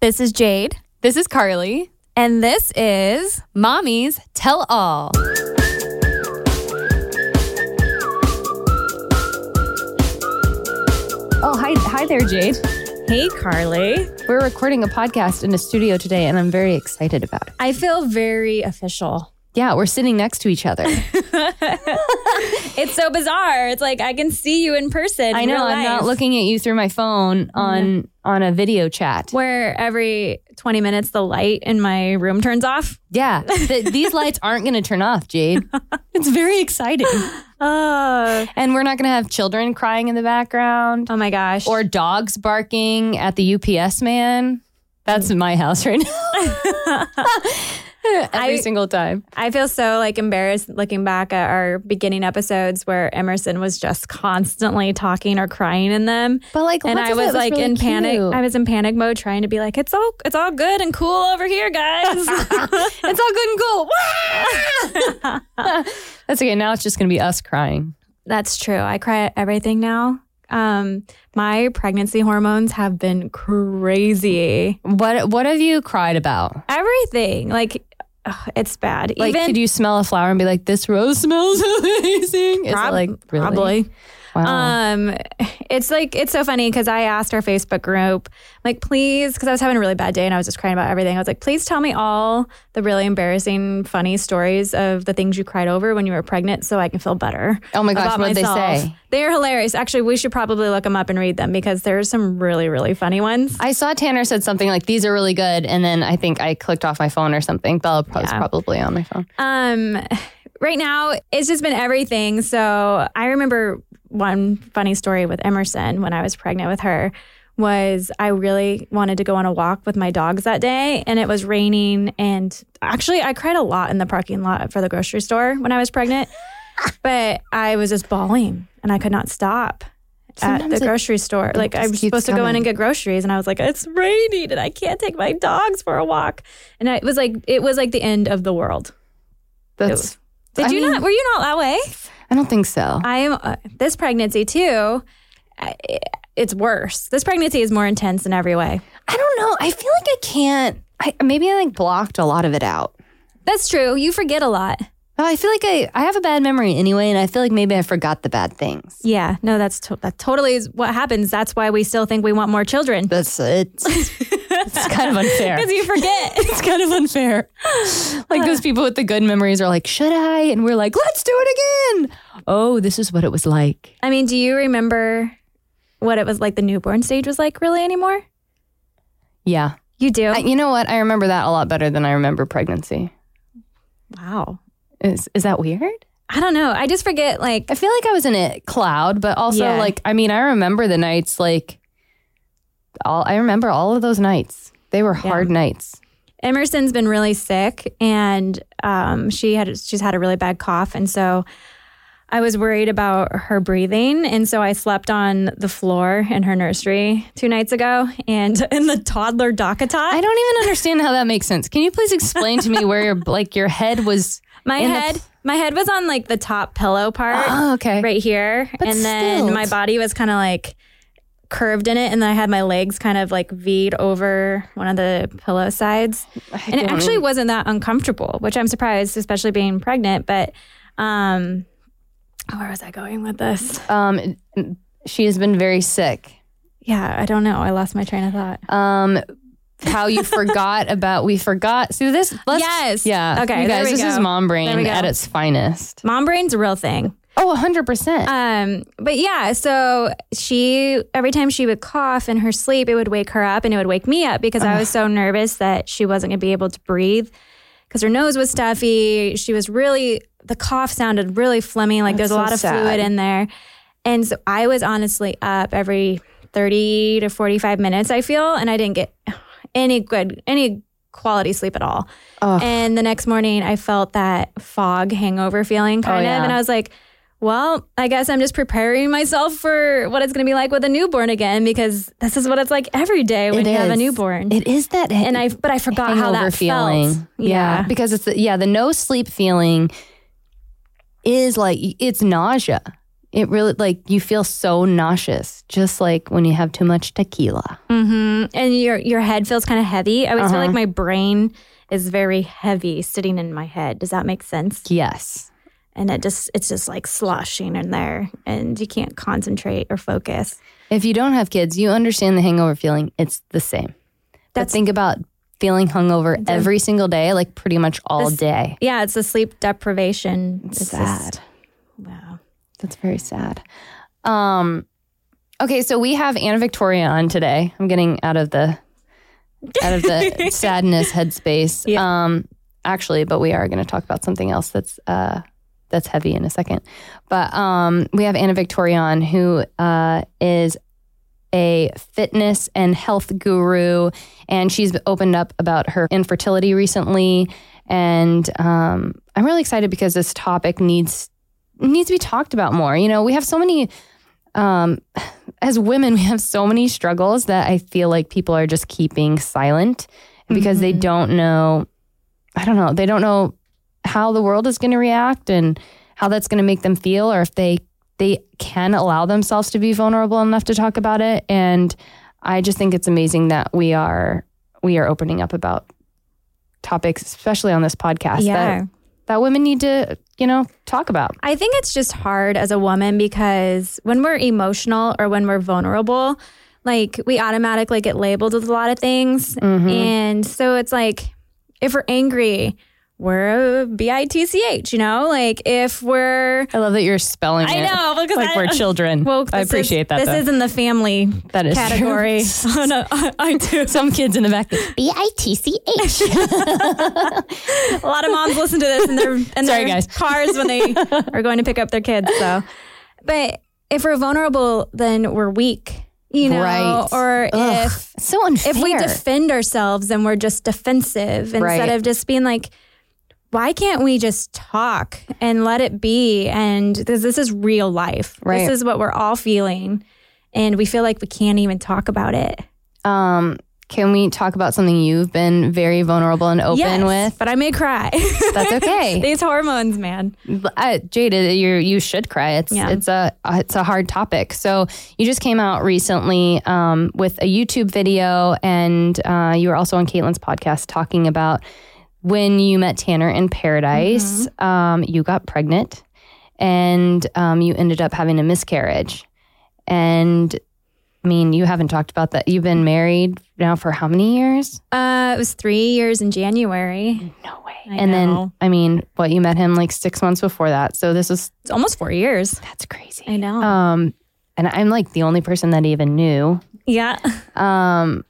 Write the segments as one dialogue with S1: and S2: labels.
S1: This is Jade,
S2: This is Carly.
S1: and this is
S2: Mommy's Tell All. Oh, hi, hi there, Jade.
S1: Hey Carly.
S2: We're recording a podcast in a studio today, and I'm very excited about it.
S1: I feel very official.
S2: Yeah, we're sitting next to each other.
S1: It's so bizarre. It's like I can see you in person.
S2: I
S1: in
S2: know. I'm not looking at you through my phone on on a video chat.
S1: Where every 20 minutes the light in my room turns off.
S2: Yeah, th- these lights aren't going to turn off, Jade. It's very exciting,
S1: Oh,
S2: and we're not going to have children crying in the background.
S1: oh my gosh.
S2: or dogs barking at the UPS man. That's my house right now. Every
S1: I-
S2: single time.
S1: I feel so like embarrassed looking back at our beginning episodes where Emerson was just constantly talking or crying in them.
S2: But like,
S1: and I
S2: it
S1: was like
S2: really
S1: in panic. I was in panic mode trying to be like, it's all it's all good and cool over here, guys.
S2: it's all good and cool. That's okay. Now it's just going to be us crying.
S1: That's true. I cry at everything now. Um, my pregnancy hormones have been crazy.
S2: What What have you cried about?
S1: Everything. Like ugh, it's bad.
S2: Like,
S1: Even
S2: could you smell a flower and be like, "This rose smells amazing"? Is
S1: Prob-
S2: it like really?
S1: probably.
S2: Wow.
S1: Um, it's like it's so funny because I asked our Facebook group, like, please, because I was having a really bad day and I was just crying about everything. I was like, please tell me all the really embarrassing, funny stories of the things you cried over when you were pregnant, so I can feel better.
S2: oh my gosh, what did they say?
S1: They are hilarious. Actually, we should probably look them up and read them because there are some really, really funny ones.
S2: I saw Tanner said something like, "These are really good," and then I think I clicked off my phone or something. Bella was
S1: Yeah.
S2: probably on my phone.
S1: Um, right now, it's just been everything. So I remember one funny story with Emerson when I was pregnant with her was I really wanted to go on a walk with my dogs that day and it was raining and actually I cried a lot in the parking lot for the grocery store when I was pregnant but I was just bawling and I could not stop at the grocery store like I was supposed to go in and get groceries and I was like it's raining and I can't take my dogs for a walk and I, it was like it was like the end of the world
S2: That's.
S1: did
S2: I
S1: you
S2: mean-
S1: not? Were you not that way?
S2: I don't think so.
S1: I am. Uh, this pregnancy too. I, it's worse. This pregnancy is more intense in every way.
S2: I don't know. I feel like I can't. I maybe I like blocked a lot of it out.
S1: That's true. You forget a lot.
S2: I feel like I, I have a bad memory anyway, and I feel like maybe I forgot the bad things.
S1: Yeah. No, that's to- that totally is what happens. That's why we still think we want more children.
S2: That's it's it's kind of unfair.
S1: Because you forget.
S2: It's kind of unfair. Like those people with the good memories are like, should I? And we're like, let's do it again. Oh, this is what it was like.
S1: I mean, do you remember what it was like? The newborn stage was like really anymore?
S2: Yeah.
S1: You do.
S2: I, you know what? I remember that a lot better than I remember pregnancy.
S1: wow.
S2: Is is that weird?
S1: I don't know. I just forget. Like
S2: I feel like I was in a cloud, but also
S1: Yeah.
S2: like I mean, I remember the nights like all I remember all of those nights. They were hard nights.
S1: Emerson's been really sick and um, she had she's had a really bad cough and so I was worried about her breathing and so I slept on the floor in her nursery two nights ago and in the toddler
S2: I don't even understand how that makes sense. Can you please explain to me where your like your head was?
S1: My
S2: the-
S1: head my head was on like the top pillow part
S2: Oh, okay.
S1: right here
S2: But
S1: and then
S2: still,
S1: my body was kind of like curved in it and then I had my legs kind of like V'd over one of the pillow sides. and it actually wasn't that uncomfortable, which I'm surprised, especially being pregnant. But um, where was I going with this?
S2: Um, she has been very sick.
S1: Yeah, I don't know. I lost my train of thought.
S2: Um, how you forgot about we forgot. See this? Let's,
S1: Yes.
S2: Yeah.
S1: Okay,
S2: You guys, this is mom brain at its finest.
S1: Mom brain's a real thing.
S2: Oh, hundred percent.
S1: Um, but yeah, so she every time she would cough in her sleep, it would wake her up and it would wake me up because I was so nervous that she wasn't gonna be able to breathe because her nose was stuffy. She was really the cough sounded really phlegmy, like there's a lot of
S2: sad.
S1: fluid in there. And so I was honestly up every 30 to 45 minutes, I feel, and I didn't get any good any quality sleep at all.
S2: Ugh.
S1: And the next morning I felt that fog hangover feeling kind
S2: yeah.
S1: of and I was like well, I guess I'm just preparing myself for what it's going to be like with a newborn again because this is what it's like every day when
S2: It
S1: you have a newborn.
S2: It is that
S1: and I, but I forgot how that
S2: feeling.
S1: felt.
S2: Yeah.
S1: Yeah.
S2: because it's the, yeah the no sleep feeling is like it's nausea. it really like you feel so nauseous, just like when you have too much tequila.
S1: hmm And your your head feels kind of heavy. I always feel like my brain is very heavy sitting in my head. Does that make sense?
S2: Yes.
S1: And it just it's just like sloshing in there, and you can't concentrate or focus.
S2: If you don't have kids, you understand the hangover feeling. It's the same. but think about feeling hungover every single day, like pretty much all
S1: This-
S2: day.
S1: Yeah, it's a sleep deprivation. It's just-
S2: sad.
S1: wow.
S2: That's very sad. Um, okay, so we have Anna Victoria on today. I'm getting out of the out of the sadness headspace.
S1: Yeah.
S2: Um, actually, but we are going to talk about something else that's uh that's heavy in a second. But um, we have Anna Victoria, who uh, is a fitness and health guru, and she's opened up about her infertility recently. And um, I'm really excited because this topic needs needs to be talked about more. You know, we have so many um as women we have so many struggles that I feel like people are just keeping silent because they don't know I don't know, they don't know how the world is going to react and how that's going to make them feel or if they they can allow themselves to be vulnerable enough to talk about it and I just think it's amazing that we are we are opening up about topics especially on this podcast
S1: Yeah.
S2: that that women need to, you know, talk about.
S1: I think it's just hard as a woman because when we're emotional or when we're vulnerable, like we automatically get labeled with a lot of things.
S2: Mm-hmm.
S1: And so it's like if we're angry, we're a B I T C H, you know? Like if we're
S2: I love that you're spelling
S1: I
S2: it.
S1: know, because
S2: like
S1: I-
S2: we're children.
S1: well,
S2: I
S1: this is-
S2: appreciate that.
S1: This
S2: though.
S1: is in the family
S2: that is
S1: category. oh, no, I, I do.
S2: Some kids in the back. B I T C H.
S1: A lot of moms listen to this in their in
S2: Sorry,
S1: their
S2: guys.
S1: cars when they are going to pick up their kids. So, but if we're vulnerable, then we're weak, you know.
S2: Right.
S1: Or
S2: Ugh,
S1: if
S2: so unfair.
S1: if we defend ourselves, and we're just defensive instead
S2: Right.
S1: of just being like, why can't we just talk and let it be? And because this is real life.
S2: Right.
S1: This is what we're all feeling, and we feel like we can't even talk about it.
S2: um, can we talk about something you've been very vulnerable and open
S1: Yes,
S2: with?
S1: but I may cry.
S2: That's okay.
S1: These hormones, man.
S2: uh, Jada, you you should cry. It's
S1: Yeah.
S2: it's a it's a hard topic. So you just came out recently um, with a YouTube video, and uh, you were also on Kaitlyn's podcast talking about when you met Tanner in Paradise. Um, you got pregnant, and um, you ended up having a miscarriage. And I mean, you haven't talked about that. You've been married now for how many years?
S1: Uh, it was three years in January.
S2: No way.
S1: I
S2: and then. I mean, what you met him like six months before that. So this is
S1: It's almost four years.
S2: that's crazy.
S1: I know.
S2: Um, and I'm like the only person that even knew.
S1: yeah.
S2: Um,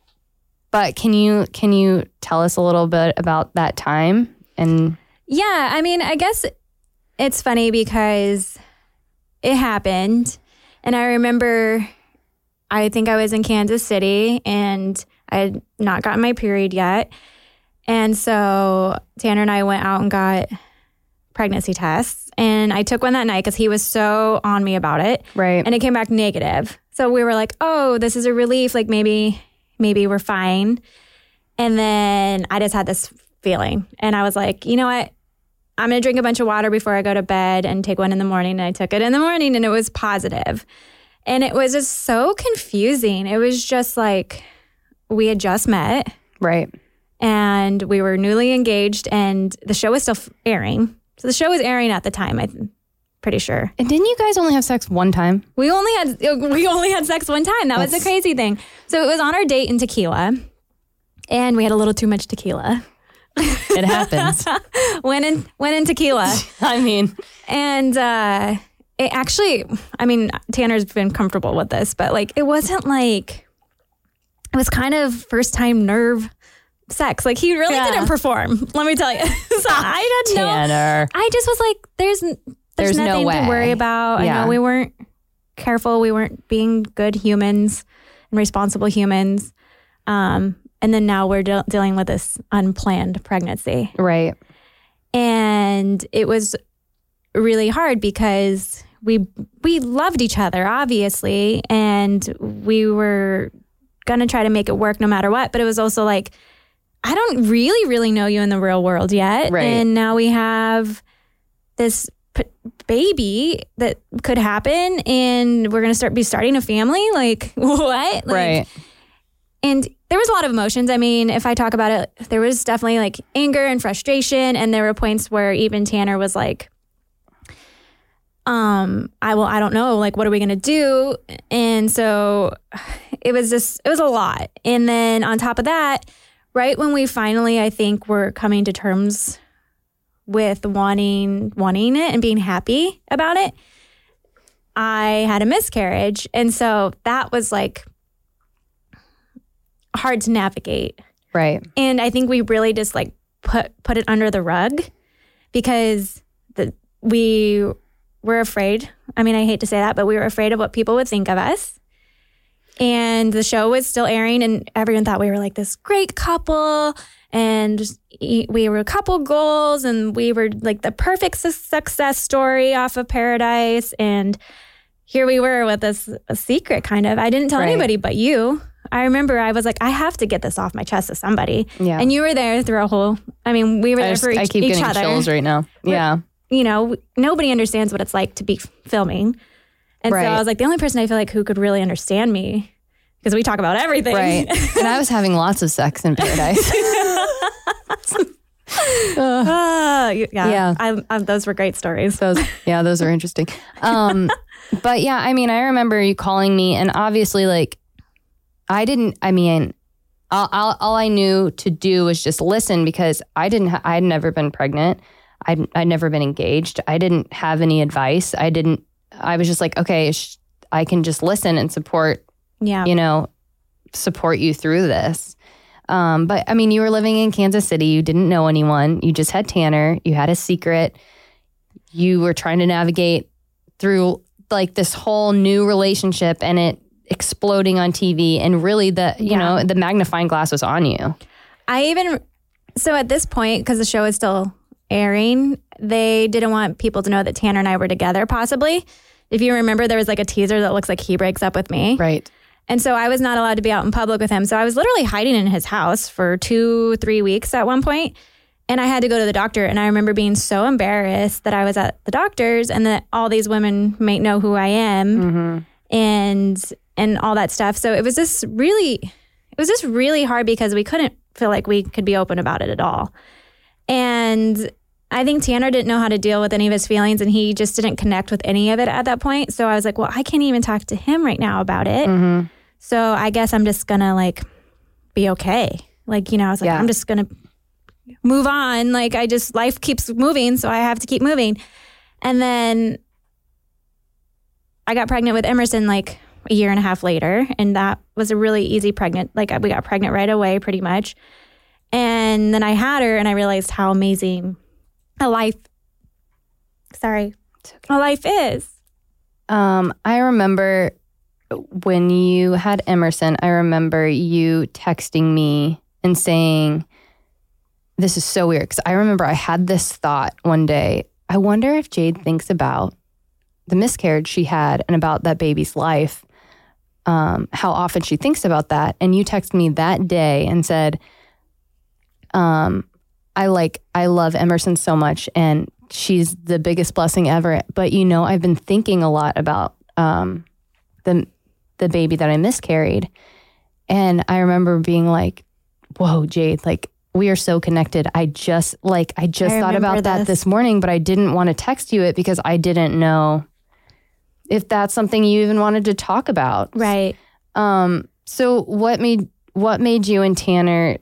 S2: but can you can you tell us a little bit about that time? And
S1: Yeah. I mean, I guess it's funny because it happened. And I remember, I think I was in Kansas City and I had not gotten my period yet. And so Tanner and I went out and got pregnancy tests. And I took one that night because he was so on me about it.
S2: right,
S1: and it came back negative. So we were like, "Oh, this is a relief. Like maybe maybe we're fine." And then I just had this feeling, and I was like, "You know what? I'm gonna drink a bunch of water before I go to bed and take one in the morning." And I took it in the morning, and it was positive. And it was just so confusing. It was just like we had just met
S2: right,
S1: and we were newly engaged, and the show was still airing. So the show was airing at the time. I'm pretty sure.
S2: and didn't you guys only have sex one time?
S1: We only had we only had sex one time. That was the crazy thing. So it was on our date in tequila, and we had a little too much tequila.
S2: It happens.
S1: Went in went in tequila,
S2: I mean,
S1: and uh, it actually. I mean, Tanner's been comfortable with this, but like it wasn't like it was kind of first time nerve sex. Like he really
S2: Yeah.
S1: didn't perform. Let me tell you. so I didn't know.
S2: Tanner.
S1: I just was like, there's there's,
S2: There's no
S1: nothing to worry about. I know we weren't careful. We weren't being good humans and responsible humans. Um, and then now we're de- dealing with this unplanned pregnancy,
S2: Right.
S1: and it was really hard because we we loved each other obviously, and we were gonna try to make it work no matter what. But it was also like. I don't really, really know you in the real world yet.
S2: Right.
S1: And now we have this baby that could happen and we're going to start be starting a family? Like what? Like,
S2: right.
S1: and there was a lot of emotions. I mean if i talk about it there was definitely like anger and frustration. And there were points where even tanner was like um i will i don't know. Like what are we going to do? And so it was just it was a lot. And then on top of that right when we finally i think were coming to terms with wanting wanting it and being happy about it i had a miscarriage. And so that was like hard to navigate.
S2: Right.
S1: and i think we really just like put put it under the rug because the we were afraid. I mean i hate to say that but we were afraid of what people would think of us and the show was still airing and everyone thought we were like this great couple and we were a couple goals and we were like the perfect success story off of paradise and here we were with this a secret kind of i didn't tell
S2: Right.
S1: anybody but you i remember i was like i have to get this off my chest to somebody
S2: Yeah.
S1: and you were there through a whole i mean we were
S2: I,
S1: there
S2: just,
S1: for each,
S2: I keep
S1: each
S2: getting
S1: other
S2: chills right now. Yeah.
S1: you know nobody understands what it's like to be filming and
S2: Right.
S1: so i was like the only person i feel like who could really understand me because we talk about everything
S2: Right. and I was having lots of sex in paradise.
S1: Ah, yeah,
S2: Yeah.
S1: I, I, those were great stories.
S2: those yeah those are interesting um but yeah i mean i remember you calling me and obviously like i didn't i mean all, all, all i knew to do was just listen because i didn't ha- i'd never been pregnant I'd, I'd never been engaged i didn't have any advice i didn't i was just like okay sh- i can just listen and support
S1: Yeah,
S2: you know, support you through this. Um, but I mean, you were living in Kansas City. You didn't know anyone. You just had Tanner. You had a secret. You were trying to navigate through like this whole new relationship and it exploding on TV. And really, the you
S1: Yeah.
S2: know the magnifying glass was on you.
S1: I even so at this point because the show is still airing, they didn't want people to know that Tanner and I were together. Possibly, if you remember, there was like a teaser that looks like he breaks up with me.
S2: Right.
S1: And so I was not allowed to be out in public with him. So I was literally hiding in his house for two, three weeks at one point. And I had to go to the doctor. And I remember being so embarrassed that I was at the doctor's and that all these women might know who I am mm-hmm. and and all that stuff. So it was just really it was just really hard because we couldn't feel like we could be open about it at all. And I think Tanner didn't know how to deal with any of his feelings and he just didn't connect with any of it at that point. So I was like, well, I can't even talk to him right now about it.
S2: Mm-hmm.
S1: So I guess I'm just gonna like be okay. Like, you know, I was like,
S2: Yeah.
S1: I'm just gonna move on. Like I just life keeps moving, so I have to keep moving. And then I got pregnant with Emerson like a year and a half later, and that was a really easy pregnant. Like we got pregnant right away, pretty much. And then I had her, and I realized how amazing a life. Sorry, a life is.
S2: Um, I remember when you had Emerson, I remember you texting me and saying, This is so weird. Because I remember I had this thought one day. I wonder if Jade thinks about the miscarriage she had and about that baby's life, um, how often she thinks about that. And you texted me that day and said, um, I like, I love Emerson so much and she's the biggest blessing ever. But you know, I've been thinking a lot about um, the the baby that I miscarried, and I remember being like, "Whoa, Jade! Like we are so connected." I just like I just
S1: I
S2: thought about
S1: remember
S2: that
S1: this.
S2: this morning, but I didn't want to text you it because I didn't know if that's something you even wanted to talk about.
S1: Right.
S2: Um. So what made what made you and Tanner?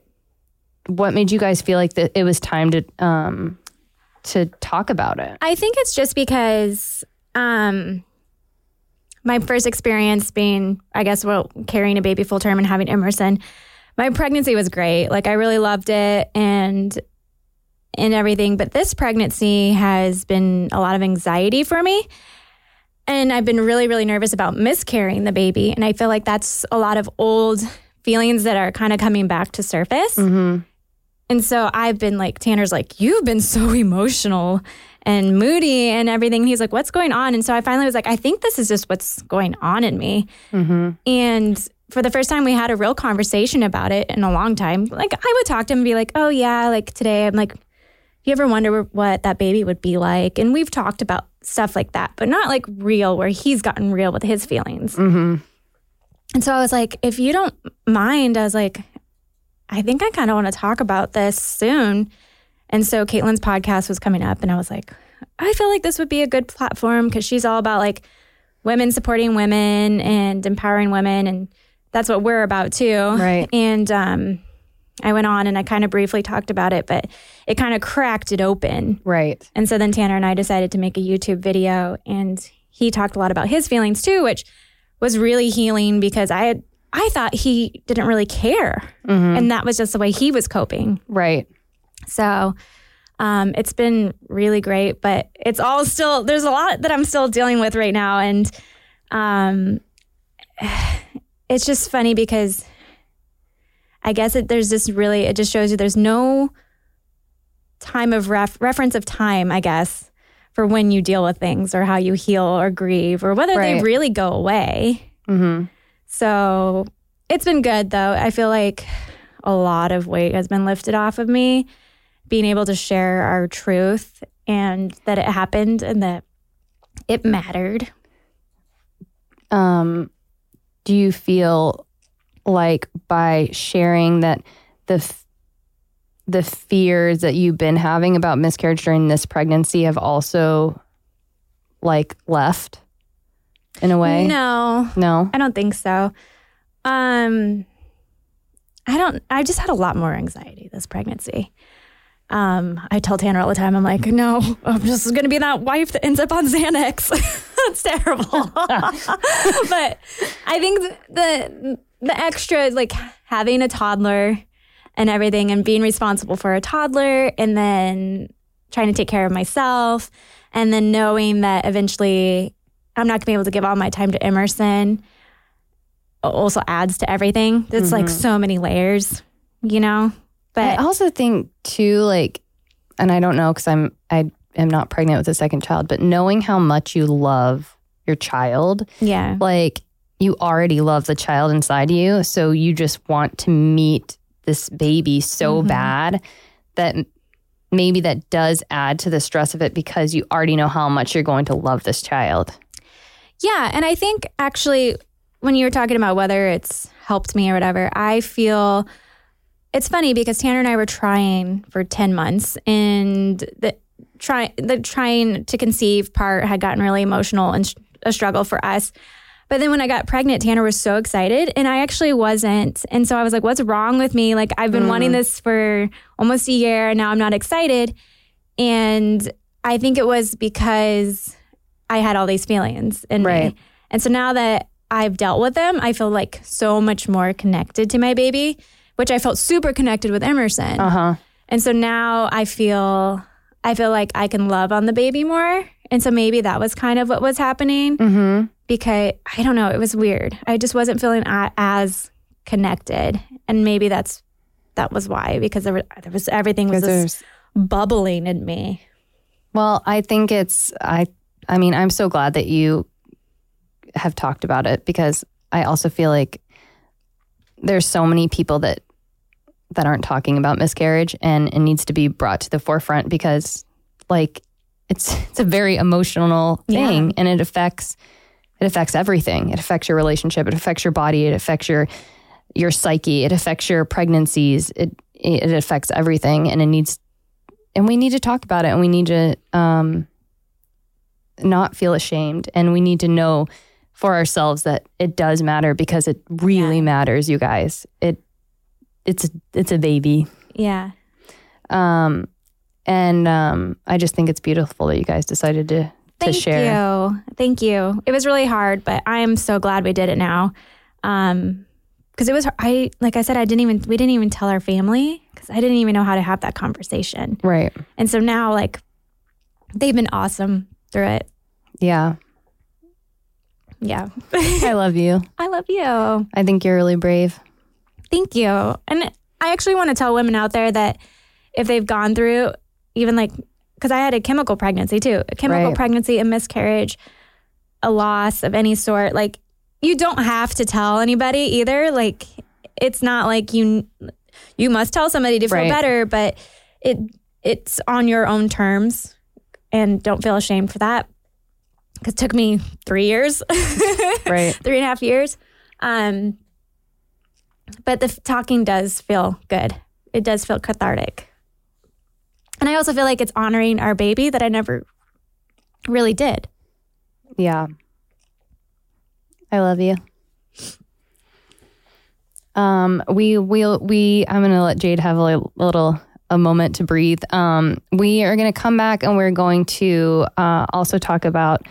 S2: What made you guys feel like that it was time to um to talk about it?
S1: I think it's just because um, my first experience being, I guess, well, carrying a baby full term and having Emerson, my pregnancy was great. Like I really loved it and and everything. But this pregnancy has been a lot of anxiety for me. And I've been really, really nervous about miscarrying the baby. And I feel like that's a lot of old feelings that are kind of coming back to surface.
S2: Mm-hmm.
S1: And so I've been like, Tanner's like, you've been so emotional and moody and everything. And he's like, what's going on? And so I finally was like, I think this is just what's going on in me.
S2: Mm-hmm.
S1: And for the first time, we had a real conversation about it in a long time. Like, I would talk to him and be like, oh, yeah, like today I'm like you ever wonder what that baby would be like? And we've talked about stuff like that, but not like real, where he's gotten real with his feelings.
S2: Mm-hmm.
S1: And so I was like, if you don't mind, I was like, I think I kind of want to talk about this soon. And so Kaitlyn's podcast was coming up, and I was like, I feel like this would be a good platform because she's all about like women supporting women and empowering women. And that's what we're about too.
S2: Right.
S1: And um, I went on and I kind of briefly talked about it, but it kind of cracked it open.
S2: Right.
S1: And so then Tanner and I decided to make a YouTube video, and he talked a lot about his feelings too, which was really healing because I had I thought he didn't really care, and that was just the way he was coping.
S2: Right.
S1: So um, it's been really great, but it's all still there's a lot that I'm still dealing with right now, and um, it's just funny because I guess it, there's this really it just shows you there's no time of ref, reference of time, I guess, for when you deal with things or how you heal or grieve or whether they really go away.
S2: Mm-hmm.
S1: So it's been good though. I feel like a lot of weight has been lifted off of me, being able to share our truth and that it happened and that it mattered.
S2: um, do you feel like by sharing that the f- the fears that you've been having about miscarriage during this pregnancy have also like left in a way?
S1: No,
S2: No.
S1: I don't think so. Um, I don't. I just had a lot more anxiety this pregnancy. Um, I tell Tanner all the time. I'm like, no, I'm just going to be that wife that ends up on Xanax. That's terrible. but I think the the extra, is like having a toddler and everything, and being responsible for a toddler, and then trying to take care of myself, and then knowing that eventually I'm not going to be able to give all my time to Emerson also adds to everything. It's like so many layers, you know? But I
S2: also think too, like, and I don't know because I'm I am not pregnant with a second child, but knowing how much you love your child,
S1: yeah.
S2: like you already love the child inside you, so you just want to meet this baby so
S1: Mhm.
S2: bad that maybe that does add to the stress of it because you already know how much you're going to love this child.
S1: Yeah. And I think actually, when you were talking about whether it's helped me or whatever, I feel it's funny because Tanner and I were trying for 10 months and the try the trying to conceive part had gotten really emotional and sh- a struggle for us. But then when I got pregnant, Tanner was so excited and I actually wasn't. And so I was like, what's wrong with me? Like I've been wanting mm. this for almost a year and now I'm not excited. And I think it was because I had all these feelings in
S2: Right.
S1: me. And so now that I've dealt with them, I feel like so much more connected to my baby, which I felt super connected with Emerson.
S2: Uh huh.
S1: And so now I feel I feel like I can love on the baby more. And so maybe that was kind of what was happening
S2: Mm-hmm.
S1: because I don't know, it was weird. I just wasn't feeling as connected. And maybe that's that was why because there, were, there was everything was just bubbling in me.
S2: Well, I think it's I I mean, I'm so glad that you have talked about it because I also feel like there's so many people that that aren't talking about miscarriage and it needs to be brought to the forefront because like it's it's a very emotional
S1: Yeah.
S2: thing and it affects it affects everything. It affects your relationship, it affects your body, it affects your your psyche, it affects your pregnancies. It it affects everything and it needs and we need to talk about it and we need to um, not feel ashamed and we need to know for ourselves that it does matter because it really
S1: Yeah.
S2: matters you guys it it's it's a baby
S1: Yeah.
S2: um and um i just think it's beautiful that you guys decided to to
S1: Thank
S2: share
S1: you. Thank you. It was really hard, but I am so glad we did it now. Um, because it was I like I said I didn't even we didn't even tell our family because I didn't even know how to have that conversation.
S2: right
S1: And so now like they've been awesome through it.
S2: yeah
S1: Yeah.
S2: i love you
S1: I love you.
S2: i think you're really brave
S1: Thank you. And I actually want to tell women out there that if they've gone through even like because I had a chemical pregnancy too, a chemical
S2: Right.
S1: pregnancy, a miscarriage, a loss of any sort, like you don't have to tell anybody either. Like it's not like you you must tell somebody to feel
S2: Right.
S1: better, but it it's on your own terms and don't feel ashamed for that. Because it took me three years,
S2: Right.
S1: three and a half years. Um, but the talking does feel good. It does feel cathartic. And I also feel like it's honoring our baby that I never really did.
S2: Yeah. I love you. Um, we will we I'm gonna let Jade have a li- little a moment to breathe. Um, we are gonna come back and we're going to uh, also talk about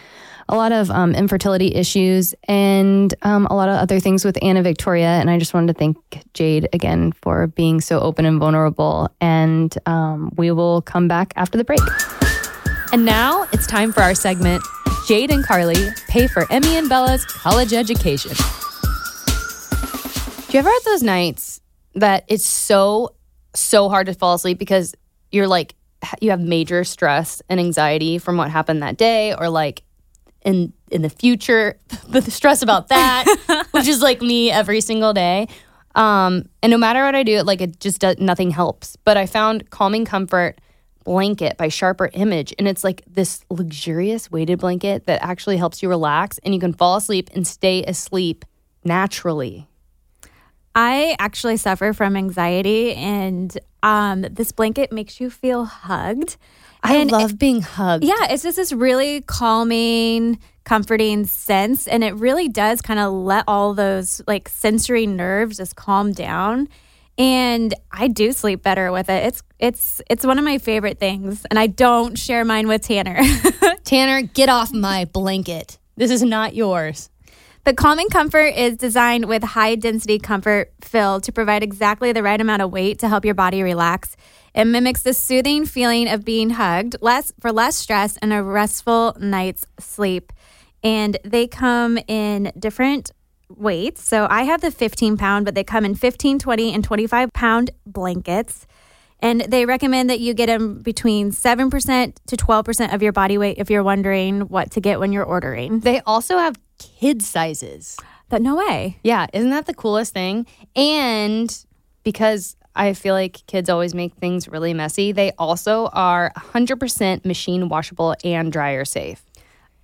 S2: a lot of um, infertility issues and um, a lot of other things with Anna Victoria. And I just wanted to thank Jade again for being so open and vulnerable. And um, we will come back after the break.
S3: And now it's time for our segment Jade and Carly pay for Emmy and Bella's college education.
S2: Do you ever have those nights that it's so, so hard to fall asleep because you're like, you have major stress and anxiety from what happened that day or like in in the future, the stress about that, which is like me every single day. Um, and no matter what I do, it like it just does, nothing helps. But I found Calming Comfort blanket by Sharper Image, and it's like this luxurious weighted blanket that actually helps you relax, and you can fall asleep and stay asleep naturally.
S1: I actually suffer from anxiety, and um, this blanket makes you feel hugged.
S2: I
S1: And
S2: love being hugged.
S1: Yeah, it's just this really calming, comforting sense. And it really does kind of let all those like sensory nerves just calm down. And I do sleep better with it. It's it's it's one of my favorite things. And I don't share mine with Tanner.
S2: Tanner, get off my blanket. This is not yours.
S1: But Calming Comfort is designed with high density comfort fill to provide exactly the right amount of weight to help your body relax. It mimics the soothing feeling of being hugged, less for less stress and a restful night's sleep. And they come in different weights. So I have the 15 pound, but they come in 15, 20, and 25 pound blankets. And they recommend that you get them between 7% to 12% of your body weight if you're wondering what to get when you're ordering.
S2: They also have kid sizes.
S1: But no way.
S2: Yeah, isn't that the coolest thing? And because I feel like kids always make things really messy, they also are 100% machine washable and dryer safe.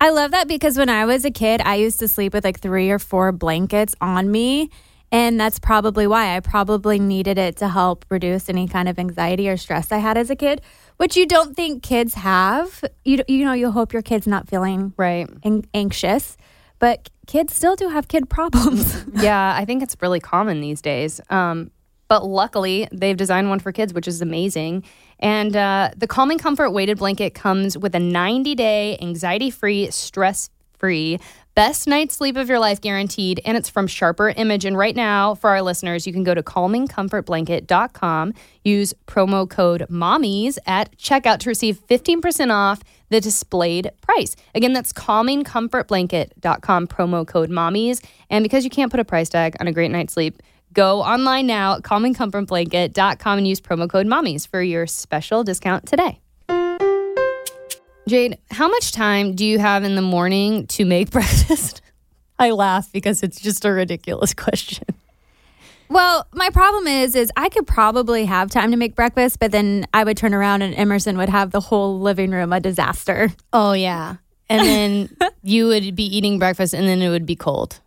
S1: I love that because when I was a kid, I used to sleep with like three or four blankets on me. And that's probably why I probably needed it to help reduce any kind of anxiety or stress I had as a kid, which you don't think kids have. You, you know, you hope your kid's not feeling
S2: Right.
S1: an- anxious, but kids still do have kid problems.
S2: yeah, I think it's really common these days. Um, but luckily, they've designed one for kids, which is amazing. And uh, the Calming Comfort weighted blanket comes with a 90 day anxiety free, stress free, best night's sleep of your life guaranteed. And it's from Sharper Image. And right now, for our listeners, you can go to calmingcomfortblanket.com, use promo code MOMMIES at checkout to receive 15% off the displayed price. Again, that's calmingcomfortblanket.com, promo code MOMMIES. And because you can't put a price tag on a great night's sleep, go online now at calmingcomfortblanket.com and use promo code MOMMIES for your special discount today. Jade, how much time do you have in the morning to make breakfast? I laugh because it's just a ridiculous question.
S1: well, my problem is, is I could probably have time to make breakfast, but then I would turn around and Emerson would have the whole living room a disaster.
S2: Oh, yeah. And then you would be eating breakfast and then it would be cold.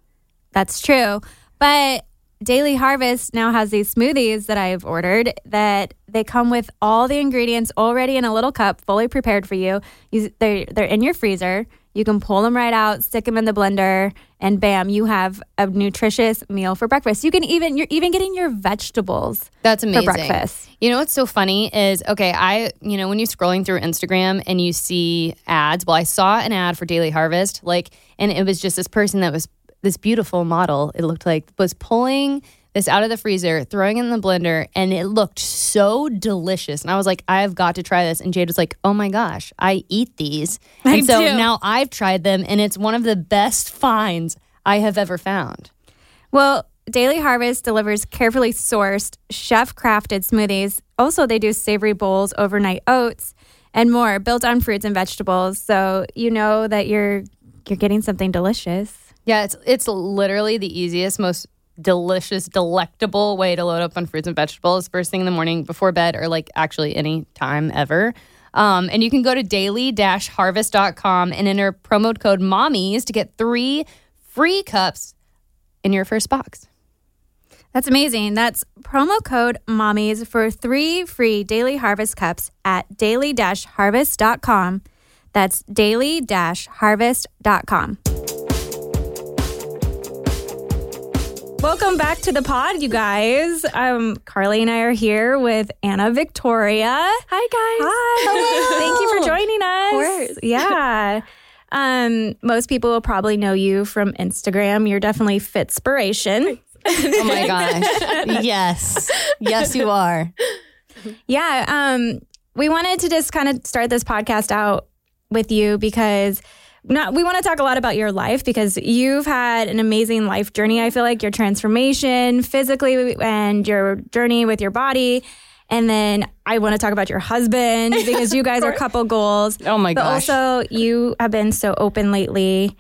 S1: That's true. But Daily Harvest now has these smoothies that I've ordered that they come with all the ingredients already in a little cup, fully prepared for you. you they're, they're in your freezer. You can pull them right out, stick them in the blender, and bam, you have a nutritious meal for breakfast. You can even you're even getting your vegetables
S2: That's amazing.
S1: for breakfast.
S2: You know what's so funny is okay, I you know when you're scrolling through Instagram and you see ads. Well, I saw an ad for Daily Harvest, like, and it was just this person that was this beautiful model. It looked like was pulling this out of the freezer, throwing it in the blender, and it looked so delicious. And I was like, I've got to try this. And Jade was like, Oh my gosh, I eat these,
S1: I
S2: and so
S1: do.
S2: now I've tried them, and it's one of the best finds I have ever found.
S1: Well, Daily Harvest delivers carefully sourced, chef crafted smoothies. Also, they do savory bowls, overnight oats, and more built on fruits and vegetables. So you know that you're you're getting something delicious.
S2: Yeah, it's it's literally the easiest, most delicious, delectable way to load up on fruits and vegetables first thing in the morning before bed or like actually any time ever. Um, and you can go to daily-harvest.com and enter promo code mommies to get three free cups in your first box.
S1: That's amazing. That's promo code mommies for three free daily harvest cups at daily harvest.com. That's daily harvest.com. Welcome back to the pod, you guys. Um, Carly and I are here with Anna Victoria.
S4: Hi, guys.
S1: Hi. Thank you for joining us.
S4: Of course.
S1: Yeah. Um, most people will probably know you from Instagram. You're definitely Fitspiration.
S2: Oh my gosh. yes. Yes, you are.
S1: Yeah. Um, we wanted to just kind of start this podcast out with you because not we want to talk a lot about your life because you've had an amazing life journey. I feel like your transformation physically and your journey with your body. And then I want to talk about your husband because you guys are a couple goals.
S2: Oh my
S1: But
S2: gosh.
S1: also, you have been so open lately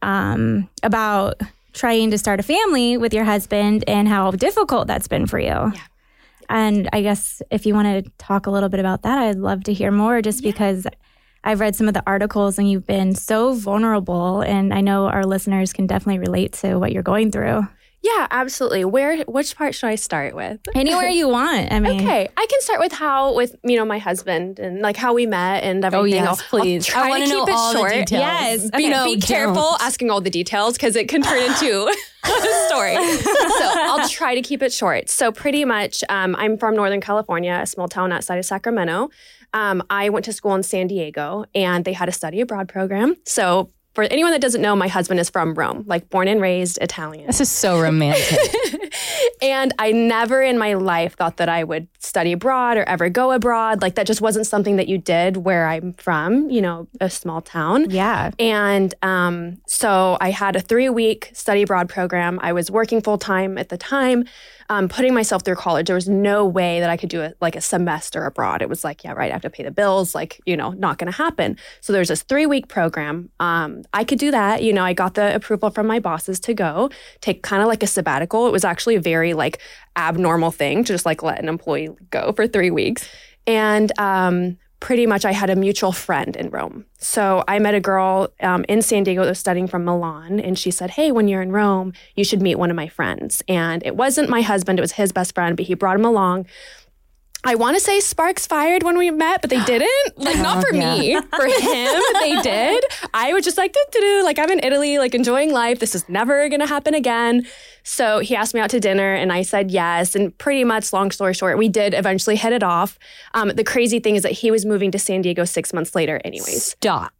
S1: um, about trying to start a family with your husband and how difficult that's been for you. Yeah. And I guess if you want to talk a little bit about that, I'd love to hear more just because I've read some of the articles and you've been so vulnerable. And I know our listeners can definitely relate to what you're going through.
S4: Yeah, absolutely. Where which part should I start with?
S1: Anywhere you want. I mean,
S4: Okay, I can start with how with you know my husband and like how we met and everything.
S2: yes,
S4: I'll- I'll
S2: please. I
S4: try
S2: wanna
S4: to
S2: know
S4: keep it
S2: all the
S4: short.
S2: details.
S1: Yes.
S4: Be,
S1: Okay.
S2: No,
S4: be careful
S2: don't.
S4: asking all the details because it can turn into a story. so I'll try to keep it short. So pretty much, um, I'm from Northern California, a small town outside of Sacramento. Um, I went to school in San Diego, and they had a study abroad program. So for anyone that doesn't know, my husband is from Rome, like born and raised Italian.
S2: This is so romantic.
S4: And I never in my life thought that I would study abroad or ever go abroad. Like that just wasn't something that you did where I'm from, you know, a small town.
S1: Yeah.
S4: And um, so I had a three week study abroad program. I was working full time at the time, um, putting myself through college. There was no way that I could do it like a semester abroad. It was like, yeah, right, I have to pay the bills, like, you know, not going to happen. So there's this three week program. Um, I could do that. You know, I got the approval from my bosses to go take kind of like a sabbatical. It was actually a very like abnormal thing to just like let an employee go for three weeks. And um, pretty much I had a mutual friend in Rome. So I met a girl um, in San Diego that was studying from Milan, and she said, Hey, when you're in Rome, you should meet one of my friends. And it wasn't my husband, it was his best friend, but he brought him along. I want to say sparks fired when we met, but they didn't. Like, not for me. For him, they did. I was just like, "Doo-doo-doo," like, I'm in Italy, like, enjoying life. This is never going to happen again. So he asked me out to dinner, and I said yes. And pretty much, long story short, we did eventually hit it off. Um, the crazy thing is that he was moving to San Diego six months later, anyways.
S2: Stop.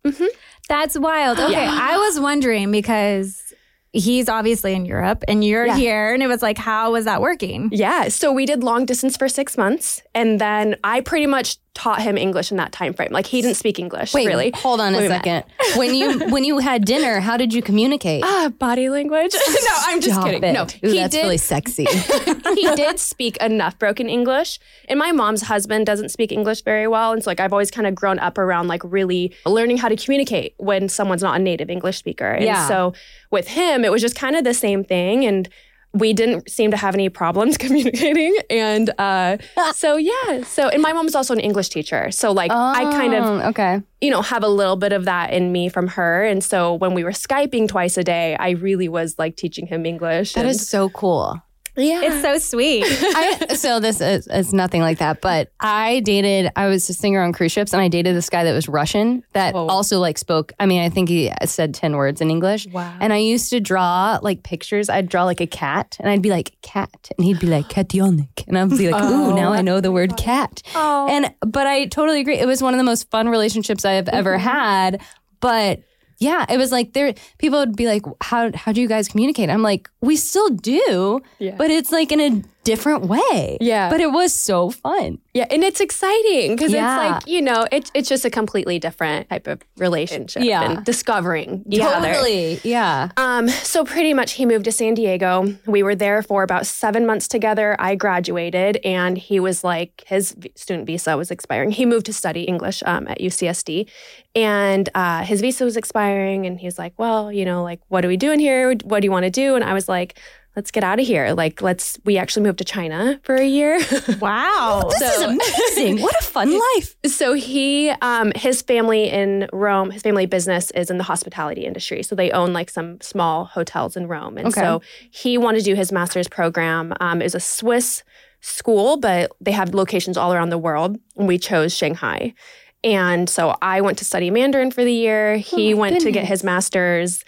S1: That's wild. Okay. I was wondering because he's obviously in Europe and you're
S4: Yeah.
S1: here. And it was like, how was that working?
S4: Yeah. So we did long distance for six months, and then I pretty much taught him English in that time frame. Like he didn't speak English,
S2: Wait,
S4: really.
S2: hold on a second. When you when you had dinner, how did you communicate?
S4: Ah, body language. no, I'm just
S2: Stop
S4: kidding.
S2: it.
S4: No,
S2: Ooh,
S4: he
S2: that's
S4: did.
S2: really sexy.
S4: he did speak enough broken English. And my mom's husband doesn't speak English very well. And so like I've always kind of grown up around like really learning how to communicate when someone's not a native English speaker. And
S2: Yeah.
S4: so with him, it was just kind of the same thing. And we didn't seem to have any problems communicating. And uh, so yeah. So and my mom mom's also an English teacher. So like I kind of
S2: Oh, okay.
S4: you know, have a little bit of that in me from her. And so when we were Skyping twice a day, I really was like teaching him English.
S2: That
S4: and-
S2: is so cool.
S4: Yeah.
S1: It's so sweet.
S2: I, so this is, is nothing like that, but I dated. I was a singer on cruise ships, and I dated this guy that was Russian that
S4: Whoa.
S2: also like spoke. I mean, I think he said ten words in English.
S4: Wow.
S2: And I used to draw like pictures. I'd draw like a cat, and I'd be like cat, and he'd be like cationik, and I'd be like, ooh, now I oh, know the word cat.
S4: Oh.
S2: And but I totally agree. It was one of the most fun relationships I have ever mm-hmm. had. But yeah, it was like there. People would be like, "How how do you guys communicate?" I'm like, "We still do,
S4: Yeah.
S2: but it's like in a different way."
S4: Yeah.
S2: but it was so fun.
S4: Yeah, and it's exciting because
S2: Yeah.
S4: it's like, you know, it, it's just a completely different type of relationship
S2: Yeah.
S4: and discovering other.
S2: Totally, yeah.
S4: Um, so pretty much he moved to San Diego. We were there for about seven months together. I graduated and he was like, his student visa was expiring. He moved to study English um, at UCSD and uh, his visa was expiring. And he's like, well, you know, like, what are we doing here? What do you want to do? And I was like, let's get out of here. Like, let's, we actually moved to China for a year.
S1: Wow.
S2: This is amazing. What a fun life.
S4: so he, um, his family in Rome, his family business is in the hospitality industry. So they own like some small hotels in Rome. And
S2: Okay.
S4: so he wanted to do his master's program. Um, it was a Swiss school, but they have locations all around the world. And we chose Shanghai. And so I went to study Mandarin for the year. He went to get his master's.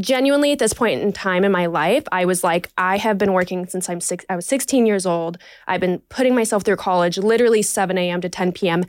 S4: Genuinely, at this point in time in my life, I was like, I have been working since I'm six. I was 16 years old. I've been putting myself through college, literally 7 a.m. to 10 p.m.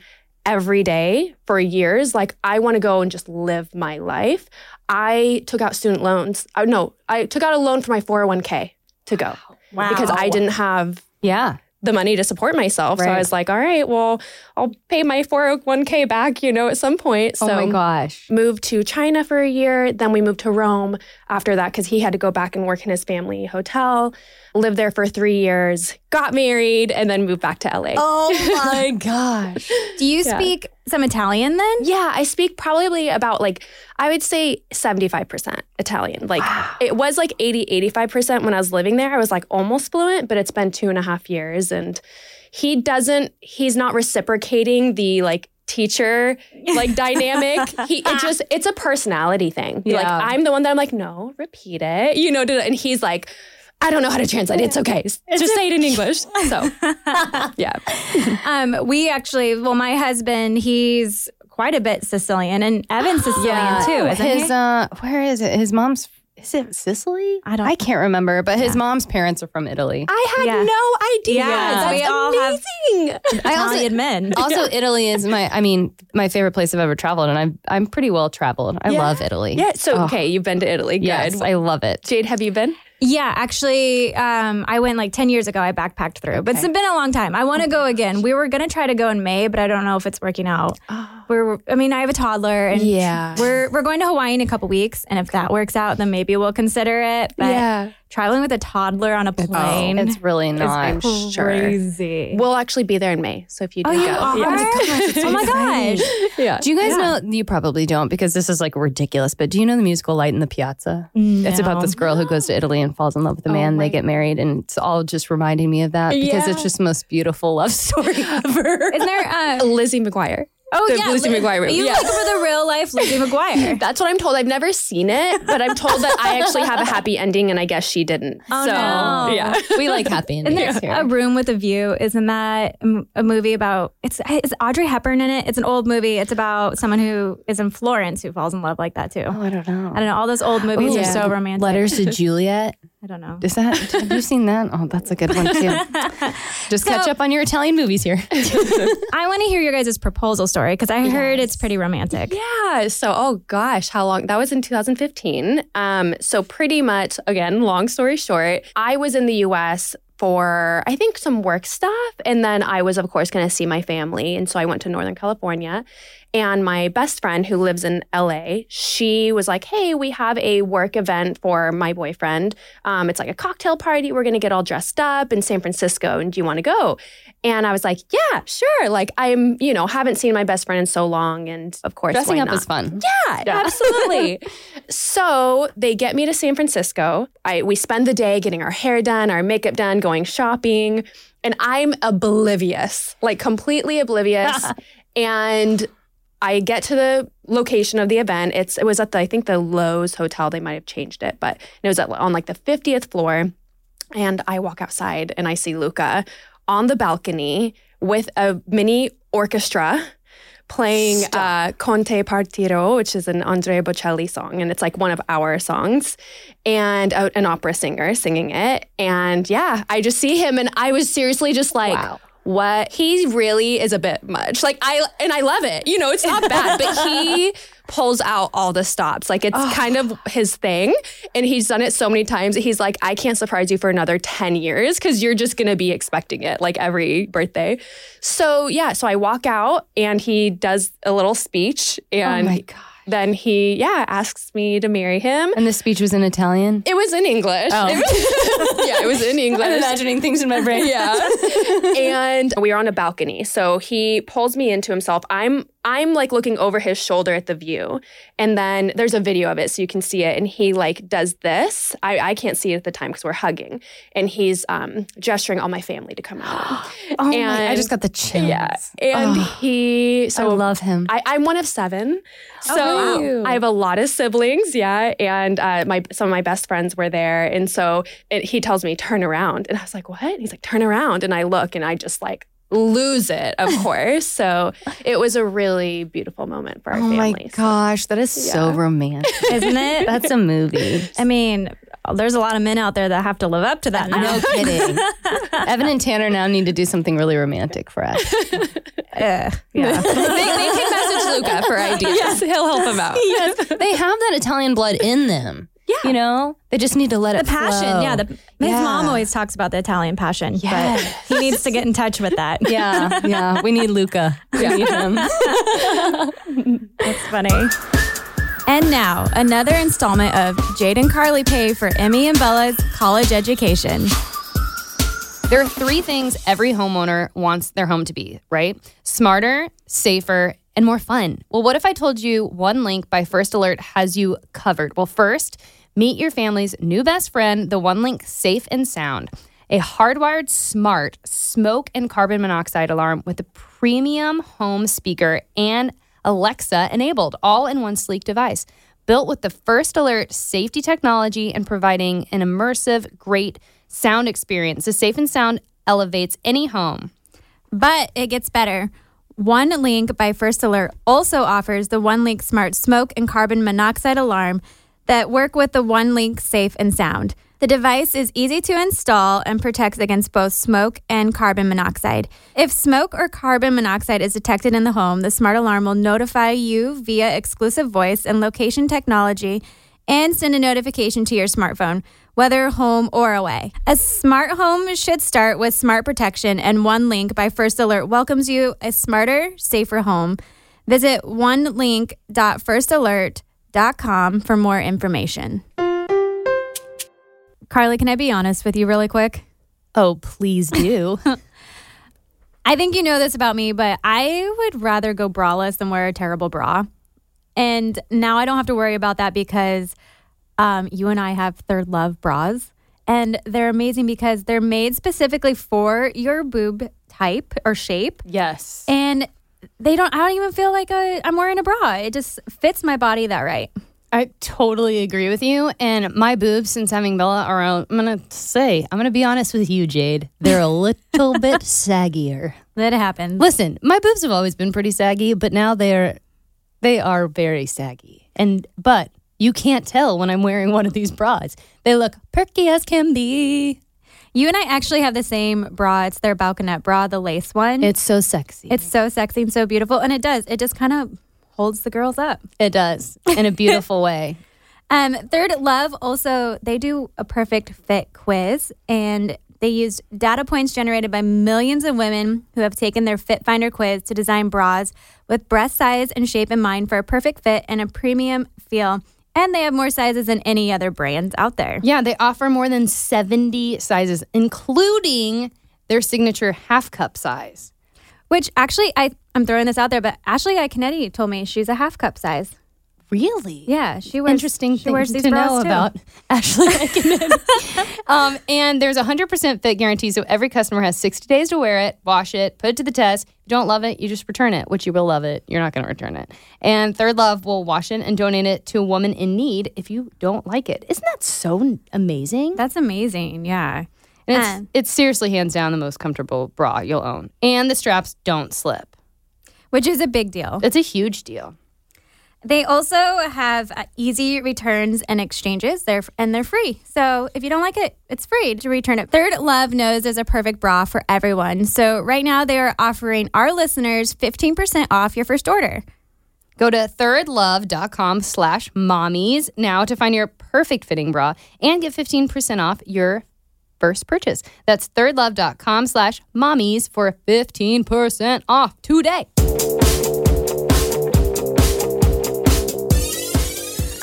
S4: every day for years. Like, I want to go and just live my life. I took out student loans. Uh, no, I took out a loan for my 401k to go
S1: Wow.
S4: because I didn't have
S2: Yeah.
S4: The money to support myself. So I was like, all right, well, I'll pay my 401k back, you know, at some point. So
S2: oh my gosh.
S4: moved to China for a year. Then we moved to Rome after that because he had to go back and work in his family hotel. Lived there for three years, got married, and then moved back to LA.
S2: Oh my gosh.
S1: Do you
S4: Yeah.
S1: speak some Italian then?
S4: Yeah, I speak probably about like, I would say 75% Italian. Like, it was like 80, 85% when I was living there. I was like almost fluent, but it's been two and a half years. And he doesn't, he's not reciprocating the like, teacher like dynamic he it just it's a personality thing like i'm the one that i'm like no repeat it you know and he's like i don't know how to translate it's okay just say it in english so yeah
S1: Um, we actually, well, my husband, he's quite a bit Sicilian, and Evan's Sicilian too, isn't
S2: his
S1: he?
S2: uh where is it? His mom's is it Sicily?
S1: I don't-
S2: I can't remember, but his mom's parents are from Italy.
S4: i had
S1: Yeah.
S4: no idea
S1: Yeah,
S4: that's
S1: we all have-
S4: amazing
S2: I also
S1: Italian men.
S2: also Italy is my I mean my favorite place I've ever traveled and I'm I'm pretty well traveled. I
S4: Yeah.
S2: love Italy.
S4: yeah so
S2: Oh,
S4: okay you've been to italy good
S2: Yes, I love it.
S4: jade have you been
S1: Yeah, actually, um, I went like 10 years ago. I backpacked through, but it's been a long time. I want to go again. We were going to try to go in May, but I don't know if it's working out. We're, I mean, I have a toddler and
S4: Yeah.
S1: we're, we're going to Hawaii in a couple weeks. And if that works out, then maybe we'll consider it. But
S4: Yeah.
S1: traveling with a toddler on a plane
S2: It's really not.
S4: I'm sure.
S1: crazy.
S4: We'll actually be there in May. So if you do
S1: Oh, you
S4: go.
S1: are?
S4: Yeah.
S1: oh my gosh.
S4: yeah.
S2: Do you guys know? You probably don't because this is like ridiculous. But do you know the musical Light in the Piazza? It's about this girl who goes to Italy and falls in love with a man. they get married, and it's all just reminding me of that because
S4: Yeah.
S2: it's just the most beautiful love story ever.
S1: Isn't there, uh,
S4: Lizzie McGuire.
S1: Oh
S4: The
S1: yeah.
S4: Lizzie
S1: Li-
S4: McGuire movie.
S1: You
S4: Yeah.
S1: look for the real life Lizzie McGuire.
S4: That's what I'm told. I've never seen it, but I'm told that I actually have a happy ending, and I guess she didn't.
S1: Oh,
S4: so
S1: no.
S4: yeah.
S2: we like happy
S1: Isn't
S2: endings
S1: there
S2: here.
S1: a room with a view? Isn't that a movie about? It's is Audrey Hepburn in it? It's an old movie. It's about someone who is in Florence who falls in love like that too.
S2: oh, I don't know.
S1: I don't know. All those old movies
S2: Ooh.
S1: are so romantic.
S2: Letters to Juliet.
S1: I don't know.
S2: Is that? Have you seen that? Oh, that's a good one too. Just catch up on your Italian movies here.
S1: I want to hear your guys' proposal story because I heard it's pretty romantic.
S4: Yeah. So, oh gosh, how long? That was in 2015. Um, so pretty much, again, long story short, I was in the U.S. for I think some work stuff, and then I was, of course, going to see my family, and so I went to Northern California. And my best friend who lives in LA, she was like, Hey, we have a work event for my boyfriend. Um, it's like a cocktail party. We're going to get all dressed up in San Francisco. And do you want to go? And I was like, Yeah, sure. Like, I'm, you know, haven't seen my best friend in so long. And of course,
S2: Dressing up
S4: not?
S2: is fun.
S4: Yeah, absolutely. so they get me to San Francisco. I we spend the day getting our hair done, our makeup done, going shopping, and I'm oblivious, like completely oblivious. and I get to the location of the event. It's it was at the I think the Loews Hotel. They might have changed it, but it was at, on like the 50th floor. And I walk outside and I see Luca on the balcony with a mini orchestra playing uh, Con te partirò, which is an Andrea Bocelli song. And it's like one of our songs, and a, an opera singer singing it. And yeah, I just see him and I was seriously just like,
S2: Wow.
S4: What he really is a bit much. Like i and i love it. You know it's not bad but he pulls out all the stops. Like it's kind of his thing. And he's done it so many times. That he's like i can't surprise you for another 10 years because you're just gonna be expecting it like every birthday. So yeah so i walk out and he does a little speech and
S2: Oh my God.
S4: Then he yeah asks me to marry him
S2: And the speech was in Italian.
S4: it was in english
S2: Oh.
S4: It was- yeah it was in english
S2: imagining things in my brain.
S4: yeah. and we were on a balcony. So he pulls me into himself. I'm I'm like looking over his shoulder at the view. And then there's a video of it so you can see it. And he like does this. I, I can't see it at the time because we're hugging. And he's um, gesturing all my family to come out.
S2: Oh my, I just got the chills.
S4: yeah. And
S2: Oh,
S4: he,
S2: I
S4: so
S2: love him.
S4: I, I'm one of seven. So
S2: wow.
S4: I have a lot of siblings, yeah. And uh, my some of my best friends were there. And so it, he tells me, turn around. And I was like, what? And he's like, turn around. And I look and I just like lose it, of course. So it was a really beautiful moment for our
S2: oh
S4: family.
S2: my gosh, that is so romantic.
S1: Isn't it?
S2: That's a movie.
S1: I mean, there's a lot of men out there that have to live up to that now.
S2: No kidding. Evan and Tanner now need to do something really romantic for us.
S1: Yeah.
S3: they, they can message Luca for ideas.
S4: Yes, he'll help him out.
S2: Yes, They have that Italian blood in them. Yeah. You know, they just need to let
S1: the
S2: it
S1: passion.
S2: flow.
S1: Yeah. The, his
S2: Yeah.
S1: mom always talks about the Italian passion, but he needs to get in touch with that.
S2: yeah, yeah. We need Luca. We need him.
S1: That's funny. And now, another installment of Jade and Carly pay for Emmy and Bella's college education.
S2: There are three things every homeowner wants their home to be, right? Smarter, safer, and more fun. Well, what if I told you One Link by First Alert has you covered? Well, first, meet your family's new best friend, the One Link Safe and Sound, a hardwired smart smoke and carbon monoxide alarm with a premium home speaker and Alexa enabled, all in one sleek device. Built with the First Alert safety technology and providing an immersive, great sound experience. The Safe and Sound elevates any home.
S1: But it gets better. One Link by First Alert also offers the One Link Smart Smoke and Carbon Monoxide Alarm that work with the One Link Safe and Sound. The device is easy to install and protects against both smoke and carbon monoxide. If smoke or carbon monoxide is detected in the home, the smart alarm will notify you via exclusive voice and location technology and send a notification to your smartphone, whether home or away. A smart home should start with smart protection, and One Link by First Alert welcomes you a smarter, safer home. Visit onelink.firstalert.com for more information. Carly, can I be honest with you really quick?
S2: Oh, please do.
S1: I think you know this about me, but I would rather go braless than wear a terrible bra. And now I don't have to worry about that because um, you and I have Third Love bras. And they're amazing because they're made specifically for your boob type or shape.
S2: yes.
S1: And they don't, I don't even feel like i I'm wearing a bra. It just fits my body that right.
S2: I totally agree with you. And my boobs, since having Bella around, I'm going to say, I'm going to be honest with you, Jade. They're a little bit saggier.
S1: That happens.
S2: Listen, my boobs have always been pretty saggy, but now they're they are very saggy. And but you can't tell when I'm wearing one of these bras. They look perky as can be.
S1: You and I actually have the same bra. It's their balconette bra, the lace one.
S2: It's so sexy.
S1: it's so sexy and so beautiful. And it does. It just kind of holds the girls up.
S2: it does in a beautiful way.
S1: Um, Third Love also they do a perfect fit quiz and they used data points generated by millions of women who have taken their Fit Finder quiz to design bras with breast size and shape in mind for a perfect fit and a premium feel. And they have more sizes than any other brand out there.
S2: Yeah, they offer more than 70 sizes, including their signature half cup size.
S1: Which actually, I I'm throwing this out there, but Ashley Iaconetti told me she's a half cup size.
S2: Really?
S1: Yeah, she wears
S2: Interesting
S1: She wears these
S2: to know
S1: too.
S2: about Ashley um, and there's a 100% fit guarantee, so every customer has 60 days to wear it, wash it, put it to the test. If you don't love it, you just return it, which you will love it. You're not going to return it. And Third Love will wash it and donate it to a woman in need if you don't like it. Isn't that so amazing?
S1: That's amazing. Yeah.
S2: And it's,
S1: Uh.
S2: it's seriously hands down the most comfortable bra you'll own. And the straps don't slip.
S1: Which is a big deal.
S2: It's a huge deal.
S1: They also have uh, easy returns and exchanges. They're and they're free. So if you don't like it, it's free to return it. Third Love knows there's a perfect bra for everyone. So right now they are offering our listeners 15% off your first order.
S2: Go to thirdlove.com slash mommies now to find your perfect fitting bra and get 15% off your first purchase. That's thirdlove.com slash mommies for 15% off today.